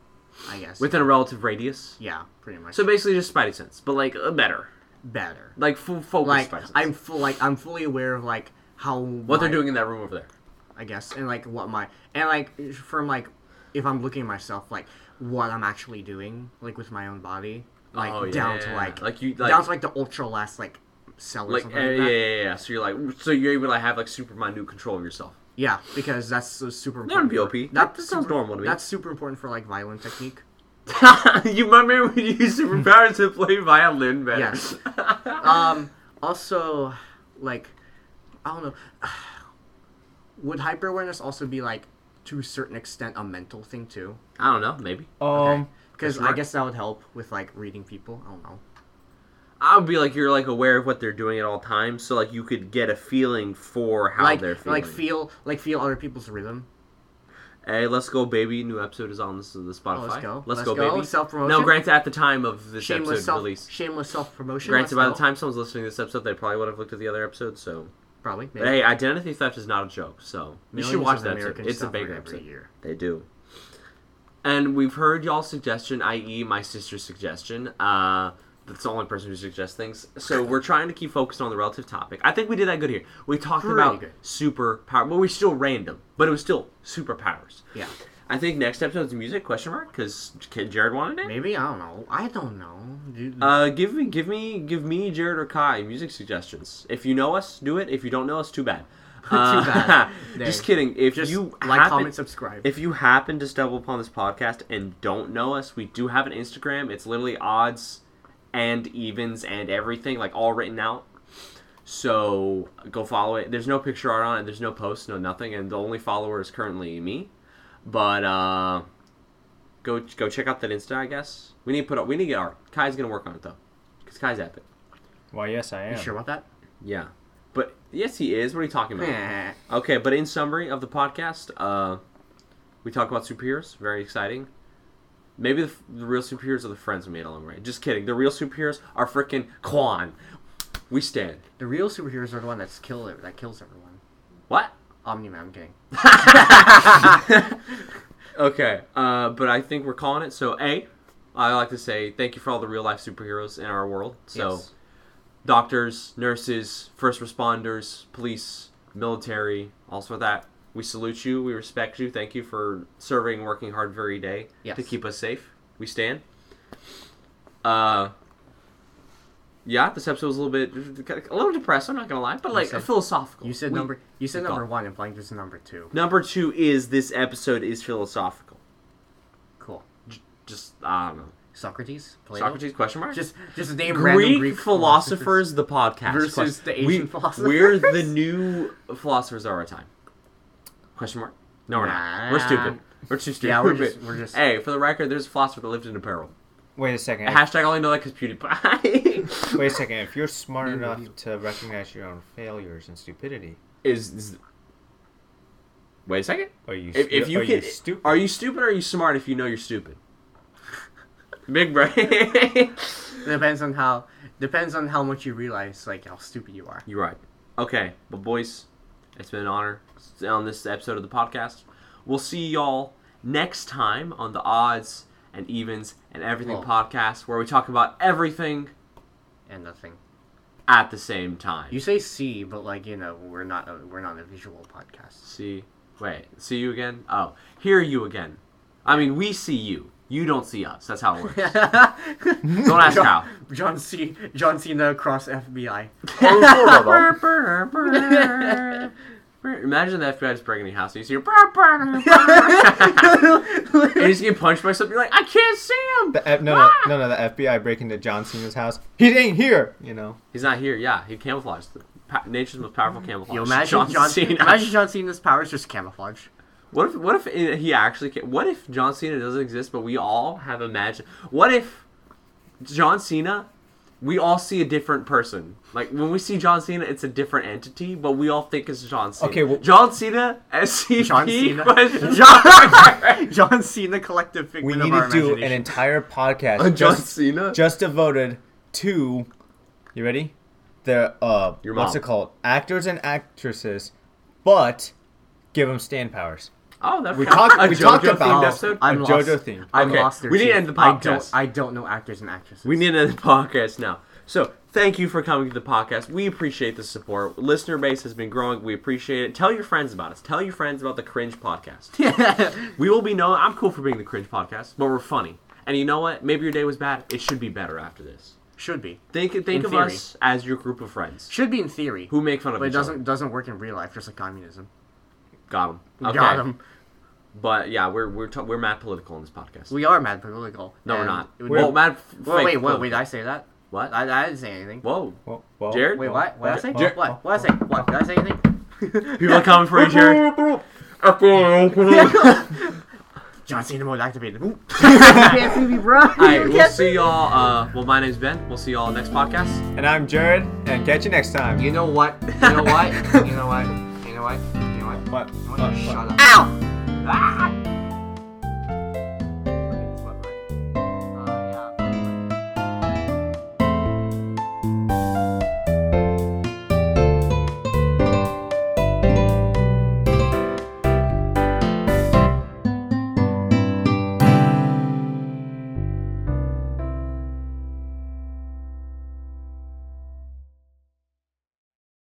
I guess. within a relative radius. yeah, pretty much. So basically, just Spidey sense, but like uh, better, better. like full focus Like Spidey sense. I'm full. Like I'm fully aware of like how what they're doing in that room over there. I guess, and like what my and like from like if I'm looking at myself, like what I'm actually doing, like with my own body, like Oh, down to yeah. like Like you- like- down to like the ultra last like cell or Like, something uh, like yeah, that. yeah, yeah. So you're like, so you're able to have like super minute control of yourself. Yeah, because that's so super That would important. be for- OP. That- that sounds super- normal to me. That's super important for like violin technique. you remember when you used superpowers to play violin better? Yes. um. Also, like, I don't know. Would hyper awareness also be like to a certain extent a mental thing too? I don't know, maybe. Um. Because That's right. I guess that would help with like reading people. I don't know. I would be like you're like aware of what they're doing at all times, so like you could get a feeling for how like they're feeling. like feel like feel other people's rhythm. hey, let's go, baby! New episode is on this the Spotify. Oh, let's go. Let's, Let's go, go. baby! Self-promotion. No, granted, at the time of this Shameless episode self release, shameless self promotion. granted by the time someone's listening to this episode, they probably would have looked at the other episode. So, probably. but hey, identity theft is not a joke. So you should watch that episode. It's a big episode. year. They do. And we've heard y'all's suggestion, i.e., my sister's suggestion. Uh, that's the only person who suggests things. So we're trying to keep focused on the relative topic. I think we did that good here. We talked Pretty about good. super power, but we're still random. But it was still superpowers. Yeah. I think next episode's music question mark because kid Jared wanted it. Maybe I don't know. I don't know. Dude. Uh, give me, give me, give me Jared or Kai music suggestions. If you know us, do it. If you don't know us, too bad. Uh, bad. just kidding. If Just you like, happen- comment, subscribe. if you happen to stumble upon this podcast and don't know us, we do have an Instagram. It's literally odds and evens and everything, like all written out. So go follow it. There's no picture art on it. There's no post, no nothing, and the only follower is currently me. But uh, go go check out that Insta. I guess we need to put up. We need to get art. Kai's gonna work on it though, because Kai's epic. Why? Yes, I am. you sure about that? Yeah, but yes, he is. What are you talking about? Okay, but in summary of the podcast, uh, we talk about superheroes. Very exciting. Maybe the, the real superheroes are the friends we made along the way. Just kidding. The real superheroes are freaking Quan. We stand. The real superheroes are the one that's kill that kills everyone. What? Omni Man, I'm kidding. Okay, uh, but I think we're calling it. So, A, I like to say thank you for all the real life superheroes in our world. So, Yes. doctors, nurses, first responders, police, military, all also that. We salute you. We respect you. Thank you for serving and working hard every day Yes. to keep us safe. We stand. Uh, yeah, this episode was a little bit, a little depressed. I'm not gonna lie, but like said- philosophical. You said We- number. You said number one, and blank is number two. Number two is this episode is philosophical. Cool. J- Just I don't know. Socrates. Plato? Socrates question mark. Just just name random Greek, Greek philosophers, the podcast versus Question- the we, Asian philosophers. We're the new philosophers of our time. Question mark? No, we're not. We're stupid. We're too stupid. Yeah, we're just we're just. Hey, for the record, there's a philosopher that lived in a barrel. Wait a second. if- Hashtag only know that because PewDiePie Wait a second. If you're smart enough to recognize your own failures and stupidity, is, is. Wait a second. are you? If, if you are can, stupid? are you stupid or are you smart if you know you're stupid? Big brain. Depends on how depends on how much you realize like how stupid you are. You're right. Okay, but boys, it's been an honor on this episode of the podcast. We'll see y'all next time on the odds and evens and everything Cool. podcast, where we talk about everything And nothing. at the same time. You say see, but like you know, we're not a, we're not a visual podcast. see, wait, see you again. Oh, hear you again. I mean, we see you. You don't see us. That's how it works. don't ask John, how. John C. John Cena cross FBI. Imagine the FBI just breaking your house and you see your and you just get punched by something. You're like, I can't see him. The F- no, no, ah! no, no. The FBI break into John Cena's house. He ain't here. You know. He's not here. Yeah, he camouflaged. The pa- nature's most powerful camouflage. You imagine John, John, Cena. imagine John Cena's powers just camouflage. What if? What if he actually? Ca- what if John Cena doesn't exist, but we all have imagined? What if John Cena? We all see a different person. Like when we see John Cena, it's a different entity, but we all think it's John Cena. Okay, well- John Cena, SCP John Cena. John, John Cena collective We need of our to do an entire podcast Uh, John just Cena. just devoted to. You ready? The uh, Your what's mom. it called? Actors and actresses, but give them stand powers. Oh, that's We talked- of- a we talked JoJo about- themed episode. I'm a lost. JoJo theme. I'm Okay, lost. Their we need to end the I podcast. don't, I don't know actors and actresses. We need to end the podcast now. So, thank you for coming to the podcast. We appreciate the support. Listener base has been growing. We appreciate it. Tell your friends about us. Tell your friends about the Cringe Podcast. we will be known. I'm cool for being the Cringe Podcast, but we're funny. And you know what? Maybe your day was bad. It should be better after this. Should be. Think think In of theory. us as your group of friends Should be in theory. who make fun of but it doesn't other. doesn't work in real life, just like communism. Got them. Okay. Got 'em. But yeah, we're we're ta- we're mad political in this podcast. We are mad political. no, we're not. it would- well, mad. f- Wait, wait, wait, political. wait, did I say that? What? I, I didn't say anything. Whoa. Well, well, Jared? Wait, what? What did I say? Jer- what? What did I say? What? Did I say anything? People are coming for you, Jared. John Cena mode activated. Ooh. can't see me, bro. Alright, we'll see y'all. Uh, well, my name's Ben. We'll see y'all next podcast. And I'm Jared, and catch you next time. You know what? You know what? You know what? You know what? You know what? Ow! Ah!